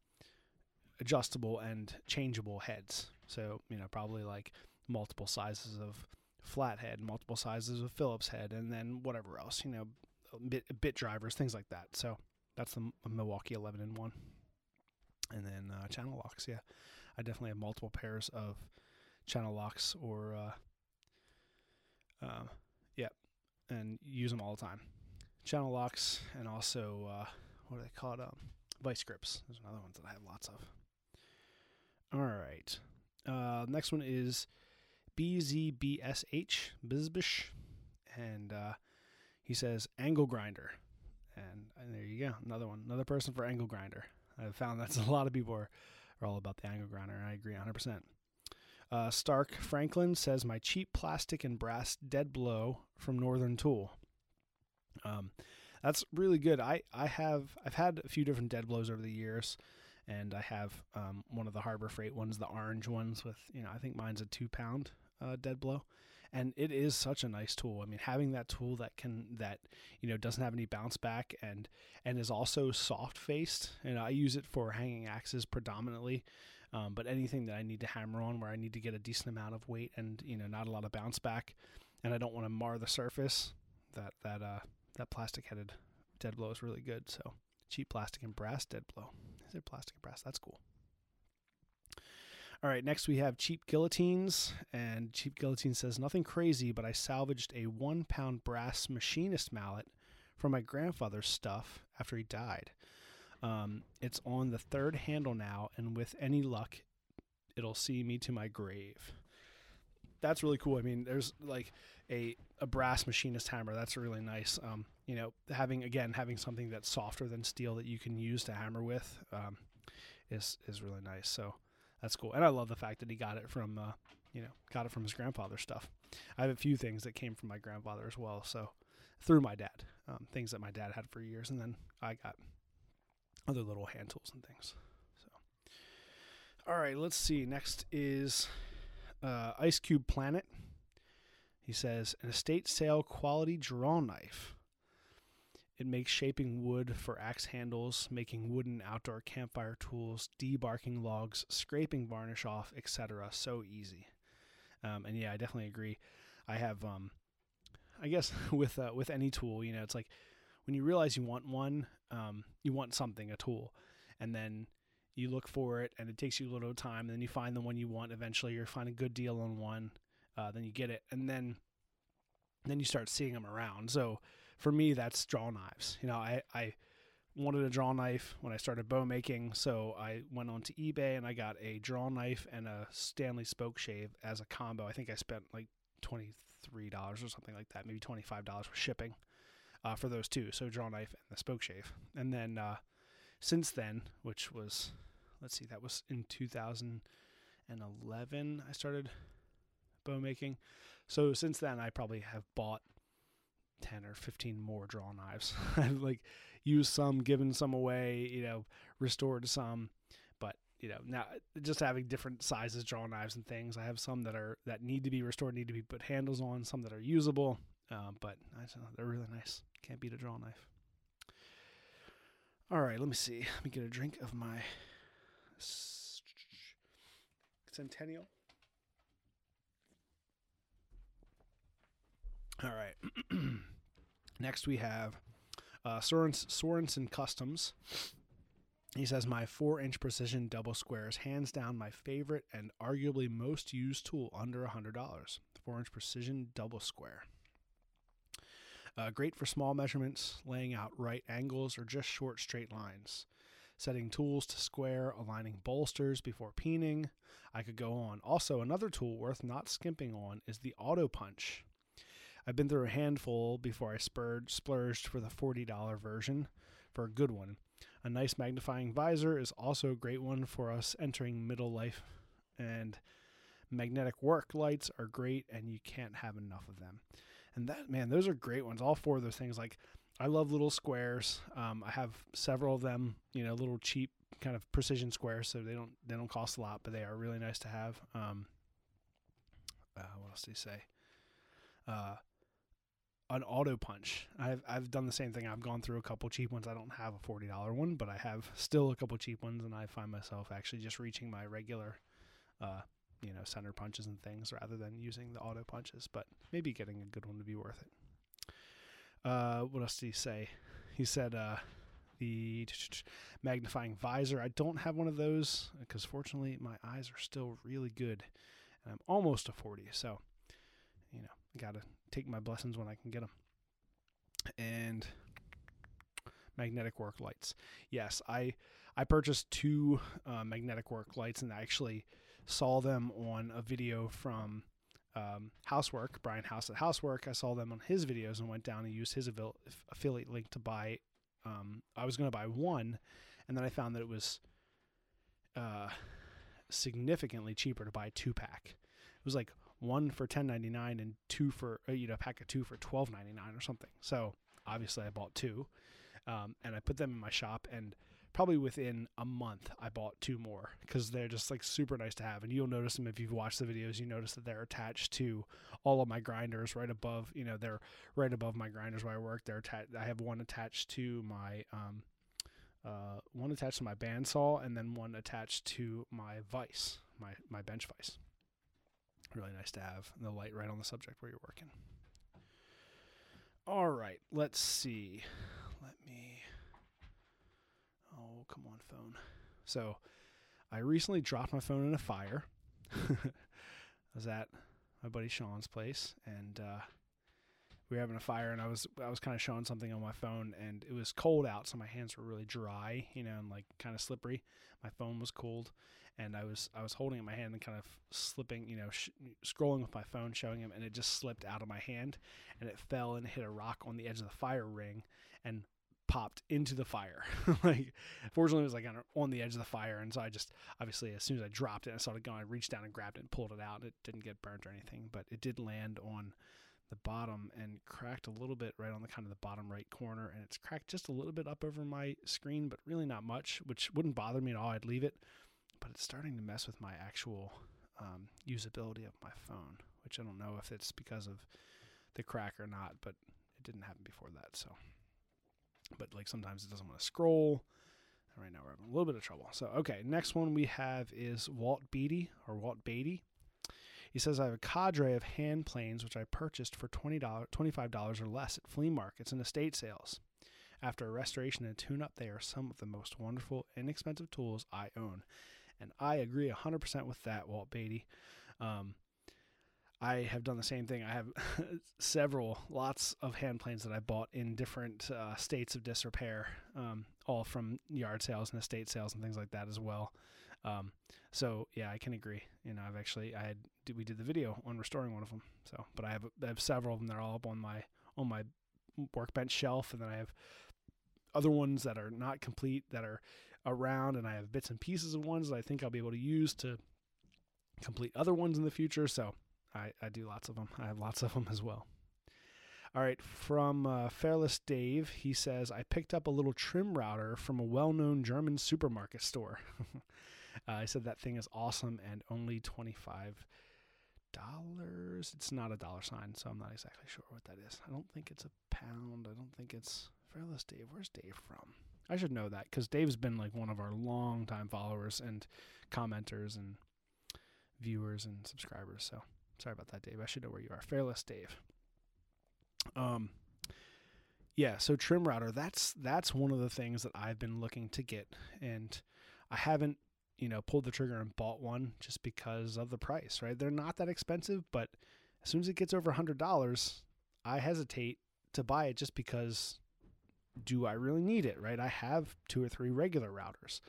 adjustable and changeable heads. So you know, probably like multiple sizes of flathead, multiple sizes of Phillips head, and then whatever else, you know, bit bit drivers, things like that. So that's the Milwaukee 11 in one. And then uh, channel locks, yeah, I definitely have multiple pairs of channel locks or, uh, uh, yeah, and use them all the time. Channel locks and also uh, what are they called? Um, vice grips. There's another ones that I have lots of. All right. Uh, next one is BZBSH, Bizbish, and uh, he says angle grinder. And, and, there you go, another one, another person for angle grinder. I've found that's a lot of people are, are all about the angle grinder, I agree 100%. Uh, Stark Franklin says, My cheap plastic and brass dead blow from Northern Tool. Um, that's really good. I, I have I've had a few different dead blows over the years, and I have um, one of the Harbor Freight ones, the orange ones with you know I think mine's a two pound uh, dead blow, and it is such a nice tool. I mean, having that tool that can that you know doesn't have any bounce back and and is also soft faced, and I use it for hanging axes predominantly. Um, but anything that I need to hammer on where I need to get a decent amount of weight and you know not a lot of bounce back, and I don't want to mar the surface, that that uh that plastic headed dead blow is really good. So cheap plastic and brass dead blow. Is it plastic and brass? That's cool. All right, next we have cheap guillotines, and cheap guillotine says nothing crazy, but I salvaged a one pound brass machinist mallet from my grandfather's stuff after he died. Um, it's on the third handle now, and with any luck, it'll see me to my grave. That's really cool. I mean, there's like a, a brass machinist hammer. That's really nice. Um, you know, having again having something that's softer than steel that you can use to hammer with um, is is really nice. So that's cool. And I love the fact that he got it from uh, you know got it from his grandfather's stuff. I have a few things that came from my grandfather as well. So through my dad, um, things that my dad had for years, and then I got other little hand tools and things. So, all right, let's see. Next is uh, Ice Cube Planet. He says an estate sale quality draw knife. It makes shaping wood for axe handles, making wooden outdoor campfire tools, debarking logs, scraping varnish off, etc. So easy. Um, and yeah, I definitely agree. I have, um, I guess, with uh, with any tool, you know, it's like when you realize you want one, um, you want something, a tool, and then you look for it, and it takes you a little time. And then you find the one you want. Eventually, you find a good deal on one, uh, then you get it, and then then you start seeing them around. So for me, that's draw knives. You know, I I wanted a draw knife when I started bow making, so I went on to eBay and I got a draw knife and a Stanley spoke shave as a combo. I think I spent like twenty three dollars or something like that, maybe twenty five dollars for shipping uh, for those two. So draw knife and the spoke shave. And then uh, since then, which was let's see, that was in 2011, I started bow making. So since then, I probably have bought 10 or 15 more draw knives. I've like used some, given some away, you know, restored some. But, you know, now just having different sizes draw knives and things. I have some that are that need to be restored, need to be put handles on, some that are usable. Um, but I don't know, they're really nice. Can't beat a draw knife. All right, let me see. Let me get a drink of my Centennial. All right. Next, we have uh, Sorensen, Customs. He says, My 4 inch precision double square is hands down my favorite and arguably most used tool under $100. 4 inch precision double square. Uh, great for small measurements, laying out right angles, or just short straight lines. Setting tools to square, aligning bolsters before peening. I could go on. Also, another tool worth not skimping on is the Auto Punch. I've been through a handful before I spurred, splurged for the $40 version for a good one. A nice magnifying visor is also a great one for us entering middle life, and magnetic work lights are great, and you can't have enough of them. And that man, those are great ones. All four of those things. Like I love little squares. Um, I have several of them. You know, little cheap kind of precision squares, so they don't they don't cost a lot, but they are really nice to have. Um, uh, what else do you say? Uh, an auto punch. I've I've done the same thing. I've gone through a couple cheap ones. I don't have a forty dollar one, but I have still a couple cheap ones, and I find myself actually just reaching my regular uh, you know, center punches and things rather than using the auto punches, but maybe getting a good one would be worth it. Uh, what else did he say? He said uh, the magnifying visor. I don't have one of those because fortunately my eyes are still really good, and I'm almost a 40. So, you know, I gotta take my blessings when I can get them. And magnetic work lights. Yes, I I purchased two uh, magnetic work lights, and I actually saw them on a video from um, Housework, Brian House at Housework. I saw them on his videos and went down and used his affiliate link to buy. Um, I was going to buy one, and then I found that it was uh, significantly cheaper to buy a two pack. It was like one for ten ninety nine and two for uh, you know a pack of two for twelve ninety nine or something. So obviously I bought two, um, and I put them in my shop and probably within a month, I bought two more because they're just like super nice to have. And you'll notice them if you've watched the videos. You notice that they're attached to all of my grinders right above. You know, they're right above my grinders where I work. They're attached. I have one attached to my um, uh, one attached to my bandsaw, and then one attached to my vise, my my bench vise. Really nice to have the light right on the subject where you're working. All right, let's see. Let me. Come on, phone. So, I recently dropped my phone in a fire. I was at my buddy Sean's place, and uh, we were having a fire, and I was I was kind of showing something on my phone, and it was cold out, so my hands were really dry, you know, and like kind of slippery. My phone was cold, and I was I was holding it in my hand and kind of slipping, you know, sh- scrolling with my phone, showing him, and it just slipped out of my hand, and it fell and hit a rock on the edge of the fire ring, and popped into the fire. like, fortunately, it was like on, on the edge of the fire, and so I just obviously as soon as I dropped it, I saw started going. I reached down and grabbed it and pulled it out. It didn't get burnt or anything, but it did land on the bottom and cracked a little bit right on the kind of the bottom right corner and it's cracked just a little bit up over my screen but really not much which wouldn't bother me at all i'd leave it but it's starting to mess with my actual um, usability of my phone, which I don't know if it's because of the crack or not, but it didn't happen before that. So, but like sometimes it doesn't want to scroll. And right now we're having a little bit of trouble. So, okay, next one we have is Walt Beatty or Walt Beatty. He says, I have a cadre of hand planes which I purchased for $20, $25 or less at flea markets and estate sales. After a restoration and tune up, they are some of the most wonderful, inexpensive tools I own. And I agree 100% with that, Walt Beatty. Um, I have done the same thing. I have several, lots of hand planes that I bought in different uh, states of disrepair, um, all from yard sales and estate sales and things like that as well. Um, so yeah, I can agree. You know, I've actually I had we did the video on restoring one of them. So, but I have I have several of them. They're all up on my on my workbench shelf, and then I have other ones that are not complete that are around, and I have bits and pieces of ones that I think I'll be able to use to complete other ones in the future. So I, I do lots of them. I have lots of them as well. All right, from uh, Fairless Dave, he says, I picked up a little trim router from a well known German supermarket store. uh, I said that thing is awesome and only 25 dollars. It's not a dollar sign, so I'm not exactly sure what that is. I don't think it's a pound. I don't think it's Fairless Dave. Where's Dave from? I should know that because Dave's been like one of our long-time followers and commenters and viewers and subscribers. So sorry about that, Dave. I should know where you are. Fairless Dave. Um, yeah. So trim router. That's that's one of the things that I've been looking to get, and I haven't, you know, pulled the trigger and bought one just because of the price. Right? They're not that expensive, but as soon as it gets over a hundred dollars, I hesitate to buy it just because do I really need it? Right? I have two or three regular routers,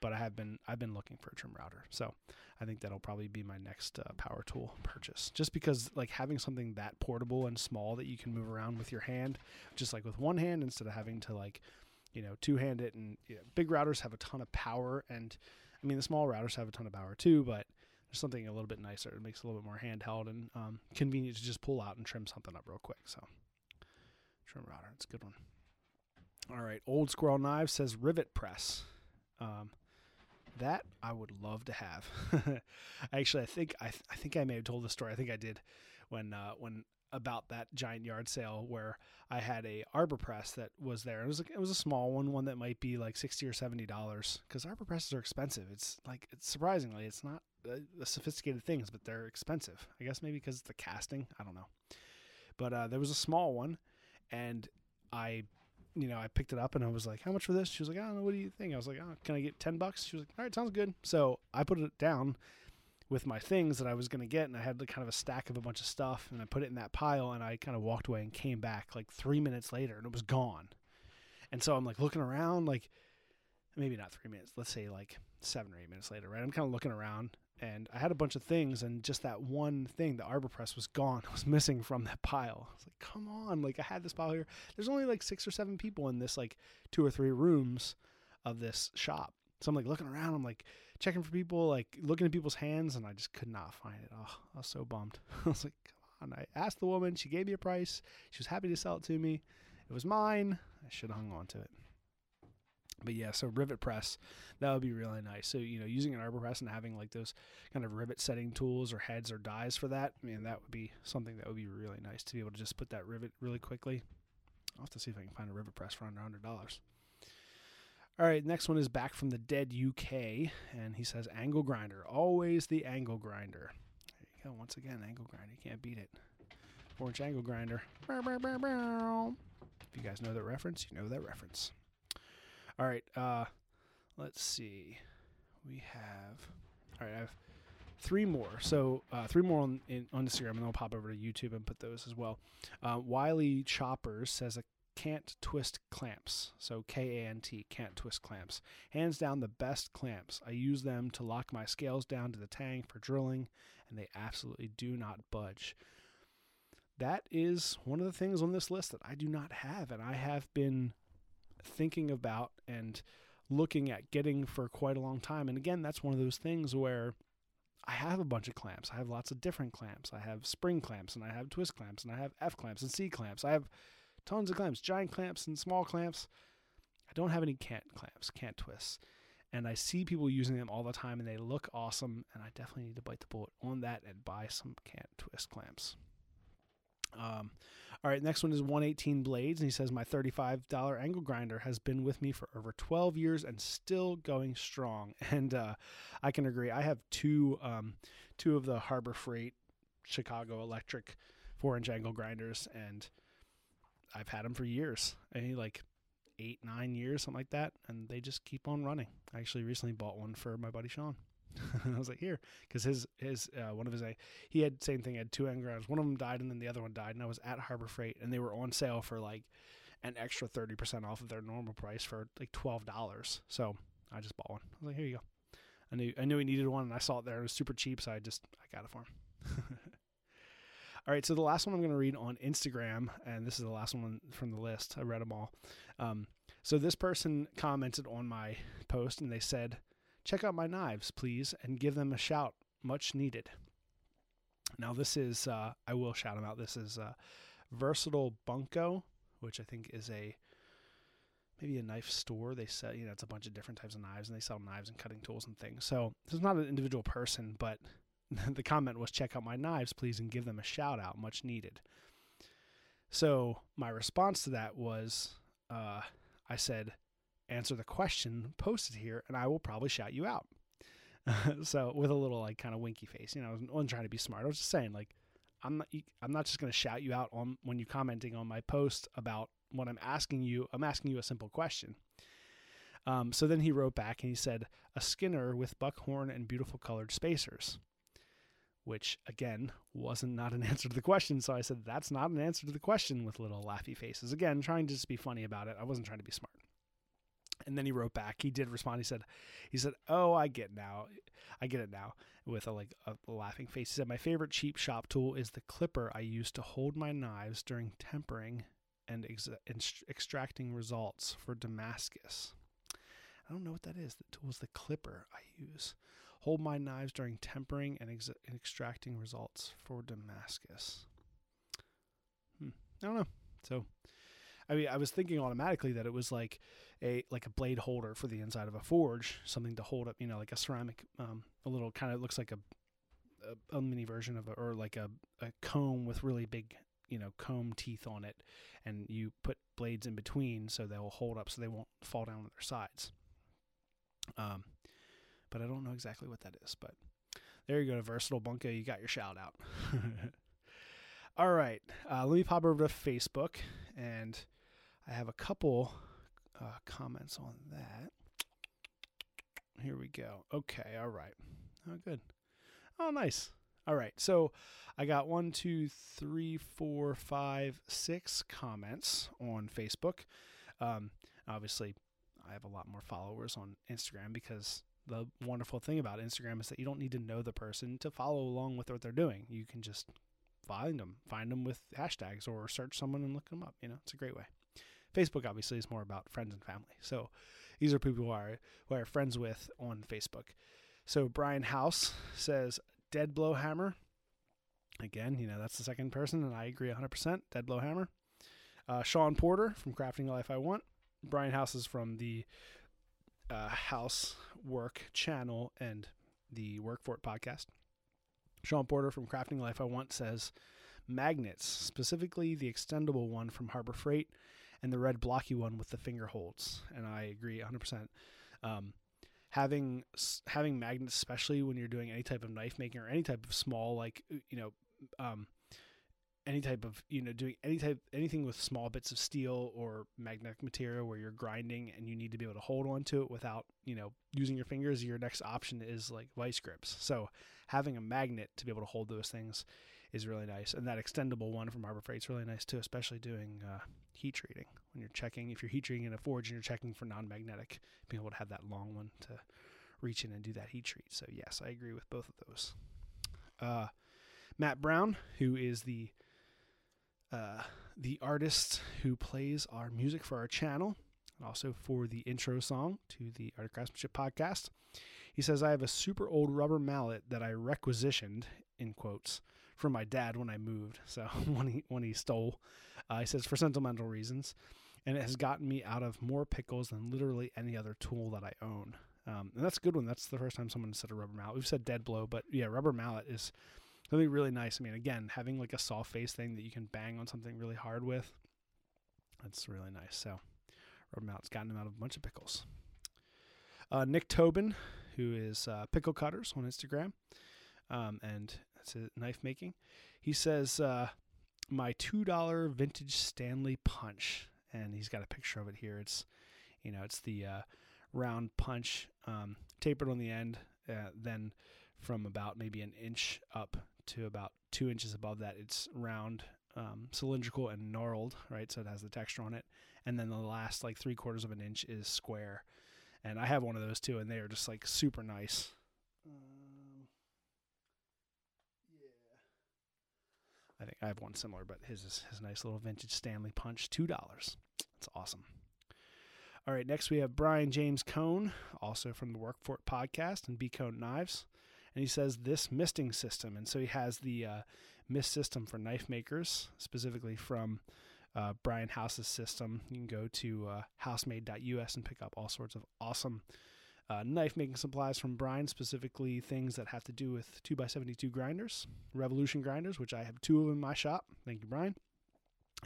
but I have been I've been looking for a trim router. So I think that'll probably be my next uh, power tool purchase. Just because like having something that portable and small that you can move around with your hand, just like with one hand instead of having to like you know two hand it. And you know, big routers have a ton of power, and I mean the small routers have a ton of power too, but there's something a little bit nicer. It makes it a little bit more handheld and um, convenient to just pull out and trim something up real quick. So, trim router, it's a good one. All right, Old Squirrel Knives says rivet press. Um, that I would love to have. Actually, I think I, th- I think I may have told the story. I think I did when uh, when about that giant yard sale where I had a arbor press that was there. It was like, it was a small one, one that might be like sixty or seventy dollars because arbor presses are expensive. It's like it's surprisingly it's not uh, sophisticated things, but they're expensive. I guess maybe because it's the casting. I don't know. But uh, there was a small one, and I you know, I picked it up and I was like, "How much for this?" She was like, "I don't know. What do you think?" I was like, "Oh, can I get ten bucks?" She was like, "All right, sounds good." So I put it down with my things that I was going to get, and I had kind of a stack of a bunch of stuff, and I put it in that pile, and I kind of walked away and came back like three minutes later, and it was gone. And so I'm like looking around, like maybe not three minutes, let's say like seven or eight minutes later, right? I'm kind of looking around, and I had a bunch of things, and just that one thing, the arbor press, was gone. It was missing from that pile. I was like, come on, like I had this pile here. There's only like six or seven people in this like two or three rooms of this shop. So I'm like looking around. I'm like checking for people, like looking at people's hands, and I just could not find it. Oh, I was so bummed. I was like, come on. I asked the woman. She gave me a price. She was happy to sell it to me. It was mine. I should have hung on to it. But yeah, so rivet press, that would be really nice. So, you know, using an arbor press and having like those kind of rivet setting tools or heads or dies for that, I mean, that would be something that would be really nice to be able to just put that rivet really quickly. I'll have to see if I can find a rivet press for under $100. All right, next one is back from the dead UK, and he says angle grinder, always the angle grinder. There you go. Once again, angle grinder, you can't beat it. Inch angle grinder. If you guys know that reference, you know that reference. All right, uh, let's see. We have, all right, I have three more. So uh, three more on in, on Instagram, and I'll pop over to YouTube and put those as well. Uh, Wiley Choppers says a Kant twist clamps. So K A N T, Kant twist clamps. Hands down the best clamps. I use them to lock my scales down to the tang for drilling, and they absolutely do not budge. That is one of the things on this list that I do not have, and I have been thinking about and looking at getting for quite a long time. And again, that's one of those things where I have a bunch of clamps. I have lots of different clamps. I have spring clamps and I have twist clamps and I have F clamps and C clamps. I have tons of clamps, giant clamps and small clamps. I don't have any Kant clamps, Kant twists. And I see people using them all the time and they look awesome. And I definitely need to bite the bullet on that and buy some Kant twist clamps. Um, all right, next one is 118 Blades. And he says, My $35 angle grinder has been with me for over 12 years and still going strong. And uh, I can agree. I have two, um, two of the Harbor Freight Chicago Electric four inch angle grinders. And I've had them for years. I like eight, nine years, something like that, and they just keep on running. I actually recently bought one for my buddy Sean. I was like, here, because his his uh, one of his he had same thing. Had two engrams. One of them died, and then the other one died. And I was at Harbor Freight, and they were on sale for like an extra thirty percent off of their normal price for like twelve dollars. So I just bought one. I was like, here you go. I knew I knew he needed one, and I saw it there. It was super cheap, so I just I got it for him. All right, so the last one I'm going to read on Instagram, and this is the last one from the list. I read them all. Um, so this person commented on my post, and they said, "Check out my knives, please, and give them a shout. Much needed." Now this is uh, I will shout them out. This is uh, Versatile Bunko, which I think is a maybe a knife store. They sell you know it's a bunch of different types of knives, and they sell knives and cutting tools and things. So this is not an individual person, but the comment was check out my knives please and give them a shout out much needed so my response to that was uh, i said answer the question posted here and i will probably shout you out so with a little like kind of winky face you know i wasn't trying to be smart i was just saying like i'm not i'm not just going to shout you out on when you're commenting on my post about what i'm asking you i'm asking you a simple question um, so then he wrote back and he said a skinner with buckhorn and beautiful colored spacers which again wasn't not an answer to the question. So I said, that's not an answer to the question with little laughy faces. Again, trying to just be funny about it. I wasn't trying to be smart. And then he wrote back. He did respond. He said, he said, oh, I get now. I get it now with a like a laughing face. He said, my favorite cheap shop tool is the clipper I use to hold my knives during tempering and ex- extracting results for Damascus. I don't know what that is. The tool is the clipper I use hold my knives during tempering and, ex- extracting results for Damascus. Hmm. I don't know. So, I mean, I was thinking automatically that it was like a like a blade holder for the inside of a forge, something to hold up, you know, like a ceramic, um, a little kind of looks like a, a, a mini version of a, or like a, a comb with really big, you know, comb teeth on it, and you put blades in between so they'll hold up so they won't fall down on their sides. Um, but I don't know exactly what that is. But there you go, Versatile Bunko. You got your shout out. All right, uh, let me pop over to Facebook, and I have a couple uh, comments on that. Here we go. Okay, all right. Oh, good. Oh, nice. All right, so I got one, two, three, four, five, six comments on Facebook. Um, obviously, I have a lot more followers on Instagram because the wonderful thing about Instagram is that you don't need to know the person to follow along with what they're doing. You can just find them, find them with hashtags or search someone and look them up. You know, it's a great way. Facebook obviously is more about friends and family. So these are people who are who are friends with on Facebook. So Brian House says dead blow hammer. Again, you know, that's the second person, and I agree 100%. Dead blow hammer. Uh, Sean Porter from Crafting Life I Want. Brian House is from the uh, house work channel and the Work for It podcast. Sean Porter from Crafting Life I Want says magnets, specifically the extendable one from Harbor Freight and the red blocky one with the finger holds. And I agree 100%. Um, having having magnets, especially when you're doing any type of knife making or any type of small, like you know, um, any type of you know doing any type anything with small bits of steel or magnetic material where you're grinding and you need to be able to hold on to it without you know using your fingers your next option is like vice grips so having a magnet to be able to hold those things is really nice. And that extendable one from Harbor Freight is really nice too especially doing uh, heat treating. When you're checking if you're heat treating in a forge and you're checking for non-magnetic being able to have that long one to reach in and do that heat treat. So yes I agree with both of those. Uh, Matt Brown who is the uh, the artist who plays our music for our channel and also for the intro song to the Art of Craftsmanship podcast. He says, I have a super old rubber mallet that I requisitioned, in quotes, from my dad when I moved. So when he, when he stole, uh, he says, for sentimental reasons. And it has gotten me out of more pickles than literally any other tool that I own. Um, and that's a good one. That's the first time someone said a rubber mallet. We've said dead blow, but yeah, rubber mallet is something really nice. I mean, again, having like a soft face thing that you can bang on something really hard with, that's really nice. So, rubber mallet's gotten him out of a bunch of pickles. Uh, Nick Tobin, who is uh, Pickle Cutters on Instagram, um, and that's a knife making. He says, uh, "My two dollar vintage Stanley punch," and he's got a picture of it here. It's, you know, it's the uh, round punch, um, tapered on the end, uh, then from about maybe an inch up to about two inches above that, it's round, um, cylindrical, and knurled, right? So it has the texture on it. And then the last like three quarters of an inch is square. And I have one of those too, and they are just like super nice. Um, yeah. I think I have one similar, but his is his nice little vintage Stanley punch, $2. That's awesome. All right, next we have Brian James Cone, also from the Work for It podcast and B Cone Knives and he says this misting system. And so he has the uh, mist system for knife makers, specifically from uh, Brian House's system. You can go to uh, housemade.us and pick up all sorts of awesome uh, knife making supplies from Brian, specifically things that have to do with 2x72 grinders, Revolution grinders, which I have two of in my shop. Thank you, Brian.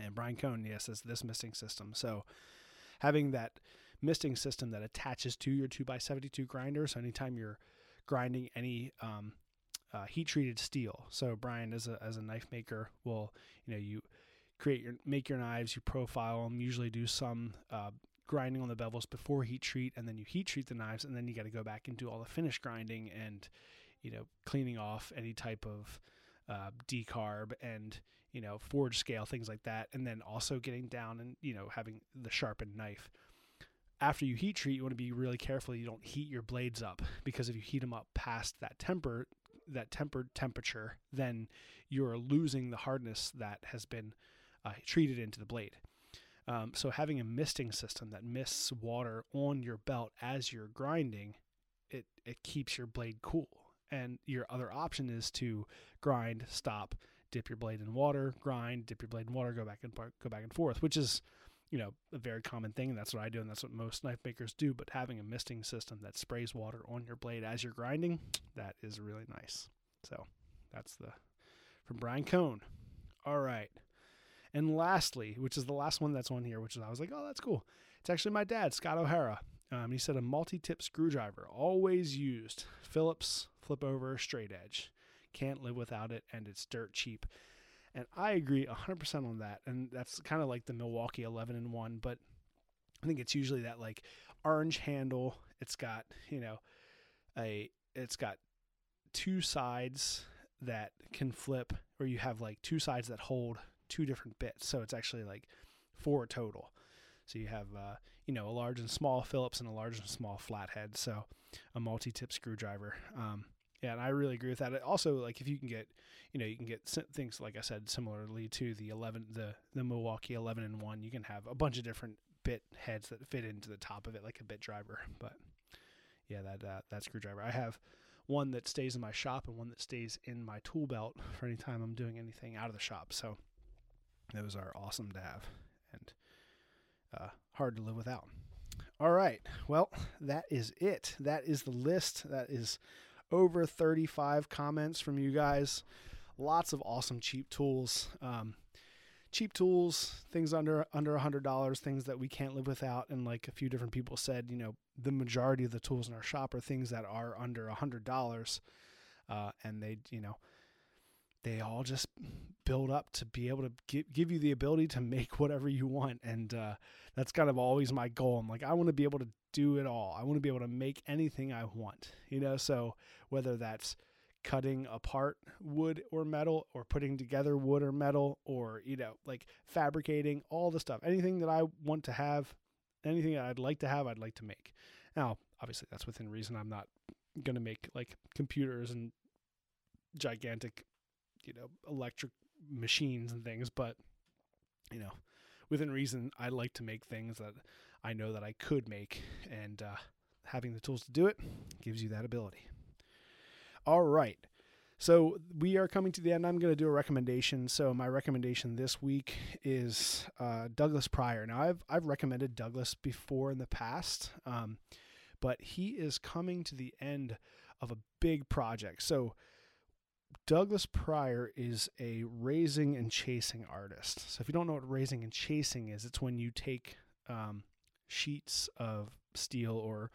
And Brian Cone, yes, is this misting system. So having that misting system that attaches to your 2x72 grinder, so anytime you're grinding any um, uh, heat treated steel. So Brian, as a as a knife maker, will you know you create your make your knives, you profile them, usually do some uh, grinding on the bevels before heat treat, and then you heat treat the knives, and then you got to go back and do all the finish grinding and you know cleaning off any type of uh, decarb and you know forge scale things like that, and then also getting down and you know having the sharpened knife after you heat treat, you want to be really careful you don't heat your blades up because if you heat them up past that temper, that tempered temperature, then you're losing the hardness that has been uh, treated into the blade. Um, so having a misting system that mists water on your belt as you're grinding, it it keeps your blade cool. And your other option is to grind, stop, dip your blade in water, grind, dip your blade in water, go back and go back and forth, which is you know, a very common thing. And that's what I do, and that's what most knife makers do. But having a misting system that sprays water on your blade as you're grinding, that is really nice. So that's the from Brian Cone. All right. And lastly, which is the last one that's on here, which is I was like, oh, that's cool. It's actually my dad, Scott O'Hara. Um, he said a multi-tip screwdriver, always used. Phillips flip over straight edge. Can't live without it, and it's dirt cheap. And I agree 100% on that. And that's kind of like the Milwaukee 11 and 1, but I think it's usually that like orange handle. It's got, you know, a it's got two sides that can flip or you have like two sides that hold two different bits. So it's actually like four total. So you have, uh, you know, a large and small Phillips and a large and small flathead. So a multi-tip screwdriver. Um, yeah, and I really agree with that. Also, like if you can get, you know, you can get things like I said, similarly to the eleven, the the Milwaukee eleven and one. You can have a bunch of different bit heads that fit into the top of it, like a bit driver. But yeah, that uh, that screwdriver. I have one that stays in my shop and one that stays in my tool belt for any time I'm doing anything out of the shop. So those are awesome to have and uh, hard to live without. All right. Well, that is it. That is the list. That is over 35 comments from you guys. Lots of awesome cheap tools. Um, cheap tools, things under under a hundred dollars, things that we can't live without. And like a few different people said, you know, the majority of the tools in our shop are things that are under a hundred dollars, uh, and they, you know, they all just build up to be able to give, give you the ability to make whatever you want. And uh, that's kind of always my goal. I'm like, I want to be able to do it all. I want to be able to make anything I want, you know? So whether that's cutting apart wood or metal or putting together wood or metal or, you know, like fabricating all the stuff, anything that I want to have, anything that I'd like to have, I'd like to make. Now, obviously that's within reason. I'm not going to make like computers and gigantic, you know, electric machines and things, but you know, within reason, I like to make things that I know that I could make, and uh, having the tools to do it gives you that ability. All right. So we are coming to the end. I'm going to do a recommendation. So my recommendation this week is uh, Douglas Pryor. Now I've I've recommended Douglas before in the past, um, but he is coming to the end of a big project. So Douglas Pryor is a raising and chasing artist. So if you don't know what raising and chasing is, it's when you take um, sheets of steel or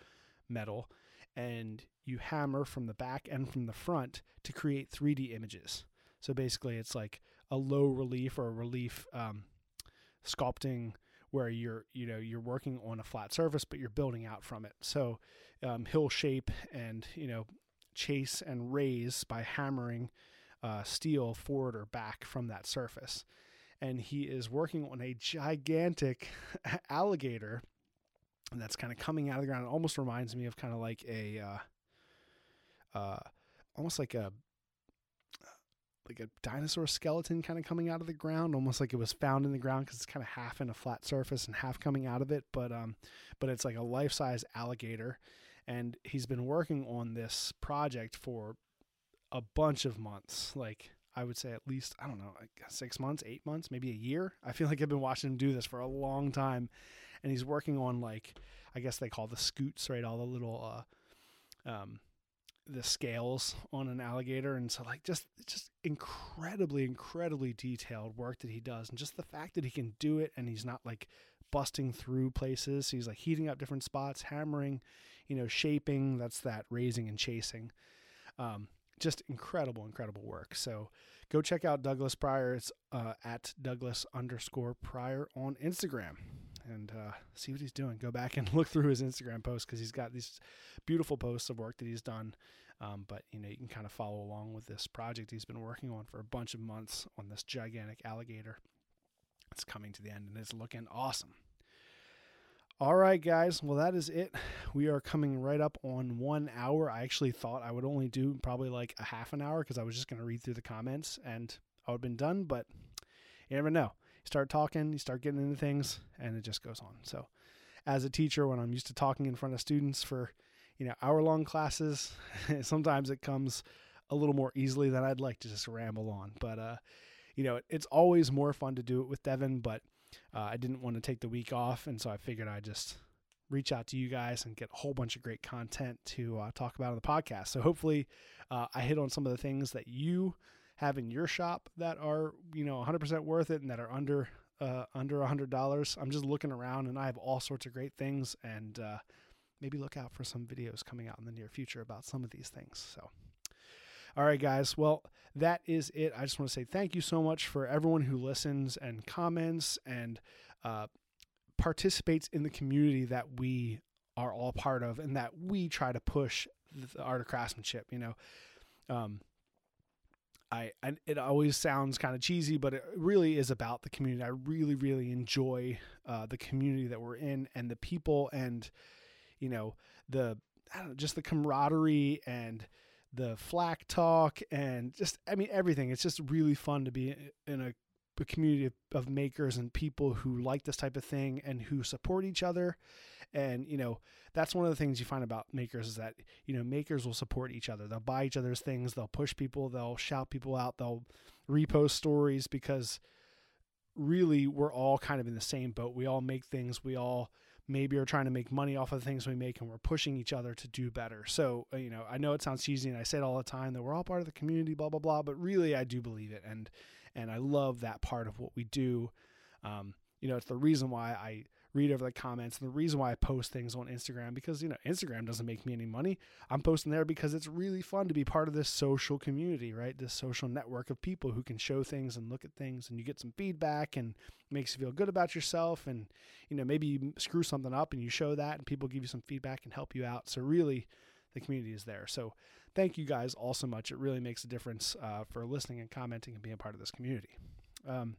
metal and you hammer from the back and from the front to create 3D images. So basically, it's like a low relief or a relief um, sculpting where you're you know you're working on a flat surface but you're building out from it. So um, he'll shape and you know chase and raise by hammering uh, steel forward or back from that surface. And he is working on a gigantic alligator that's kind of coming out of the ground. It almost reminds me of kind of like a, uh, uh, almost like a, like a dinosaur skeleton kind of coming out of the ground, almost like it was found in the ground because it's kind of half in a flat surface and half coming out of it. But um, but it's like a life size alligator, and he's been working on this project for a bunch of months, like I would say at least I don't know, like six months, eight months, maybe a year. I feel like I've been watching him do this for a long time, and he's working on like I guess they call the scutes, right? All the little uh, um, the scales on an alligator, and so like just just incredibly, incredibly detailed work that he does, and just the fact that he can do it, and he's not like busting through places. He's like heating up different spots, hammering, you know, shaping. That's that raising and chasing. Um, just incredible, incredible work. So go check out Douglas Pryor. It's uh, at Douglas underscore Pryor on Instagram and uh, see what he's doing. Go back and look through his Instagram posts because he's got these beautiful posts of work that he's done. Um, but you know, you can kind of follow along with this project he's been working on for a bunch of months on this gigantic alligator. It's coming to the end and it's looking awesome. All right, guys. Well, that is it. We are coming right up on one hour. I actually thought I would only do probably like a half an hour because I was just going to read through the comments and I would have been done, but you never know. You start talking, you start getting into things, and it just goes on. So, as a teacher, when I'm used to talking in front of students for, you know, hour long classes, sometimes it comes a little more easily than I'd like to just ramble on. But, uh, you know, it's always more fun to do it with Devin, but uh, I didn't want to take the week off, and so I figured I'd just reach out to you guys and get a whole bunch of great content to uh, talk about on the podcast. So hopefully, uh, I hit on some of the things that you have in your shop that are you know 100% worth it and that are under uh, under $100. I'm just looking around and I have all sorts of great things and uh, maybe look out for some videos coming out in the near future about some of these things. So. All right, guys. Well, that is it. I just want to say thank you so much for everyone who listens and comments and uh, participates in the community that we are all part of and that we try to push the art of craftsmanship. You know, um, I, and it always sounds kind of cheesy, but it really is about the community. I really, really enjoy uh, the community that we're in and the people and, you know, the, know, just the camaraderie and the flack talk and just I mean everything. It's just really fun to be in a, a community of makers and people who like this type of thing and who support each other. And you know that's one of the things you find about makers is that you know makers will support each other. They'll buy each other's things. They'll push people. They'll shout people out. They'll repost stories because really we're all kind of in the same boat. We all make things. We all maybe are trying to make money off of the things we make and we're pushing each other to do better. So, uh, you know, I know it sounds cheesy and I say it all the time that we're all part of the community, blah, blah, blah, but really I do believe it. And, and I love that part of what we do. Um, you know, it's the reason why I read over the comments and the reason why I post things on Instagram because you know Instagram doesn't make me any money. I'm posting there because it's really fun to be part of this social community, right? This social network of people who can show things and look at things and you get some feedback and makes you feel good about yourself and you know maybe you screw something up and you show that and people give you some feedback and help you out. So really the community is there. So thank you guys all so much. It really makes a difference uh, for listening and commenting and being part of this community. Um,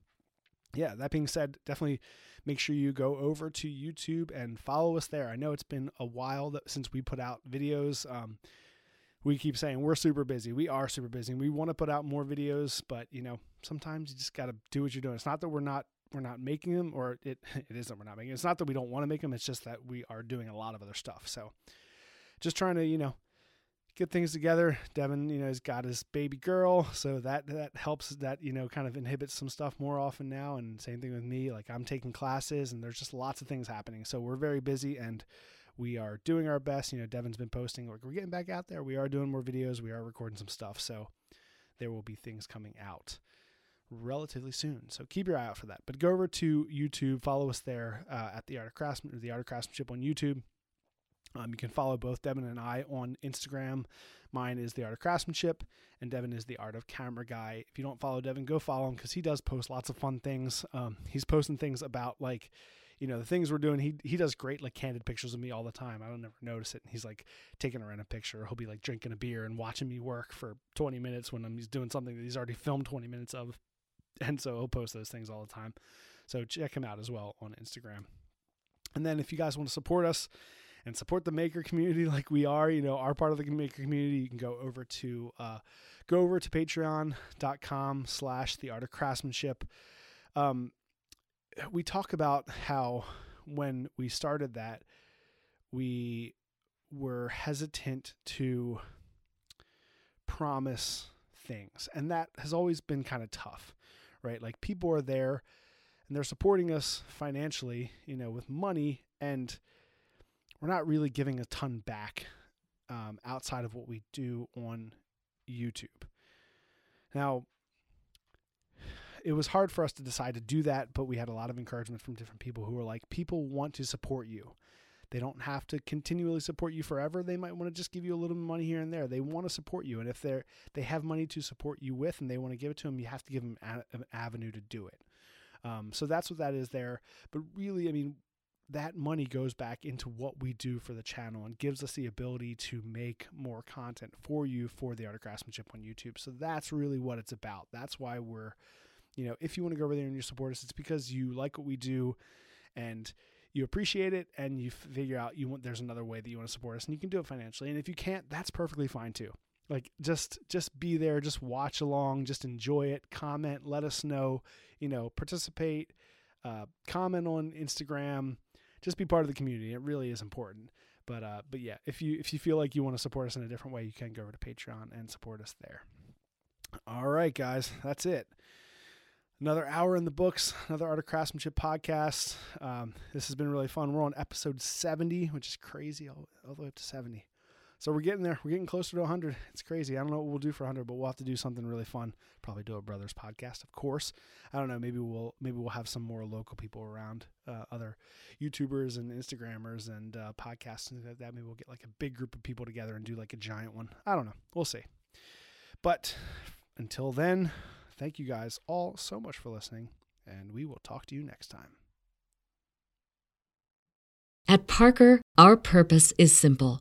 yeah, that being said, definitely make sure you go over to YouTube and follow us there. I know it's been a while that, since we put out videos. Um, we keep saying we're super busy. We are super busy. We want to put out more videos, but you know, sometimes you just got to do what you're doing. It's not that we're not we're not making them, or it it isn't we're not making. Them. It's not that we don't want to make them. It's just that we are doing a lot of other stuff. So, just trying to you know get things together. Devin, you know, has got his baby girl, so that that helps. That you know, kind of inhibits some stuff more often now. And same thing with me. Like I'm taking classes, and there's just lots of things happening. So we're very busy, and we are doing our best. You know, Devin's been posting. We're, getting back out there. We are doing more videos. We are recording some stuff. So there will be things coming out relatively soon. So keep your eye out for that. But go over to YouTube, follow us there uh, at the Art of Craftsman or the Art of Craftsmanship on YouTube. Um, you can follow both Devin and I on Instagram. Mine is the Art of Craftsmanship, and Devin is the Art of Camera Guy. If you don't follow Devin, go follow him because he does post lots of fun things. Um, he's posting things about like, you know, the things we're doing. He he does great like candid pictures of me all the time. I don't ever notice it. And he's like taking a random picture. He'll be like drinking a beer and watching me work for 20 minutes when I'm he's doing something that he's already filmed 20 minutes of, and so he'll post those things all the time. So check him out as well on Instagram. And then if you guys want to support us and support the maker community like we are, you know, our part of the maker community, you can go over to uh, go over to patreon.com slash the art of craftsmanship. Um, we talk about how when we started that, we were hesitant to promise things. And that has always been kind of tough, right? Like people are there and they're supporting us financially, you know, with money and we're not really giving a ton back um, outside of what we do on YouTube. Now, it was hard for us to decide to do that, but we had a lot of encouragement from different people who were like, people want to support you. They don't have to continually support you forever. They might want to just give you a little money here and there. They want to support you, and if they're they have money to support you with, and they want to give it to them, you have to give them an avenue to do it. Um, so that's what that is there. But really, I mean, that money goes back into what we do for the channel and gives us the ability to make more content for you for the art of craftsmanship on YouTube. So that's really what it's about. That's why we're, you know, if you want to go over there and you support us, it's because you like what we do and you appreciate it and you figure out you want there's another way that you want to support us and you can do it financially. And if you can't, that's perfectly fine too. Like just just be there, just watch along, just enjoy it, comment, let us know, you know, participate, uh, comment on Instagram just be part of the community. It really is important. But uh, but yeah, if you if you feel like you want to support us in a different way, you can go over to Patreon and support us there. All right, guys, that's it. Another hour in the books, another Art of Craftsmanship podcast. Um, this has been really fun. We're on episode 70, which is crazy, all, all the way up to 70. So we're getting there. We're getting closer to 100. It's crazy. I don't know what we'll do for 100, but we'll have to do something really fun. Probably do a brothers podcast, of course. I don't know. Maybe we'll maybe we'll have some more local people around, uh, other YouTubers and Instagrammers and uh, podcasts and that. Maybe we'll get like a big group of people together and do like a giant one. I don't know. We'll see. But until then, thank you guys all so much for listening, and we will talk to you next time. At Parker, our purpose is simple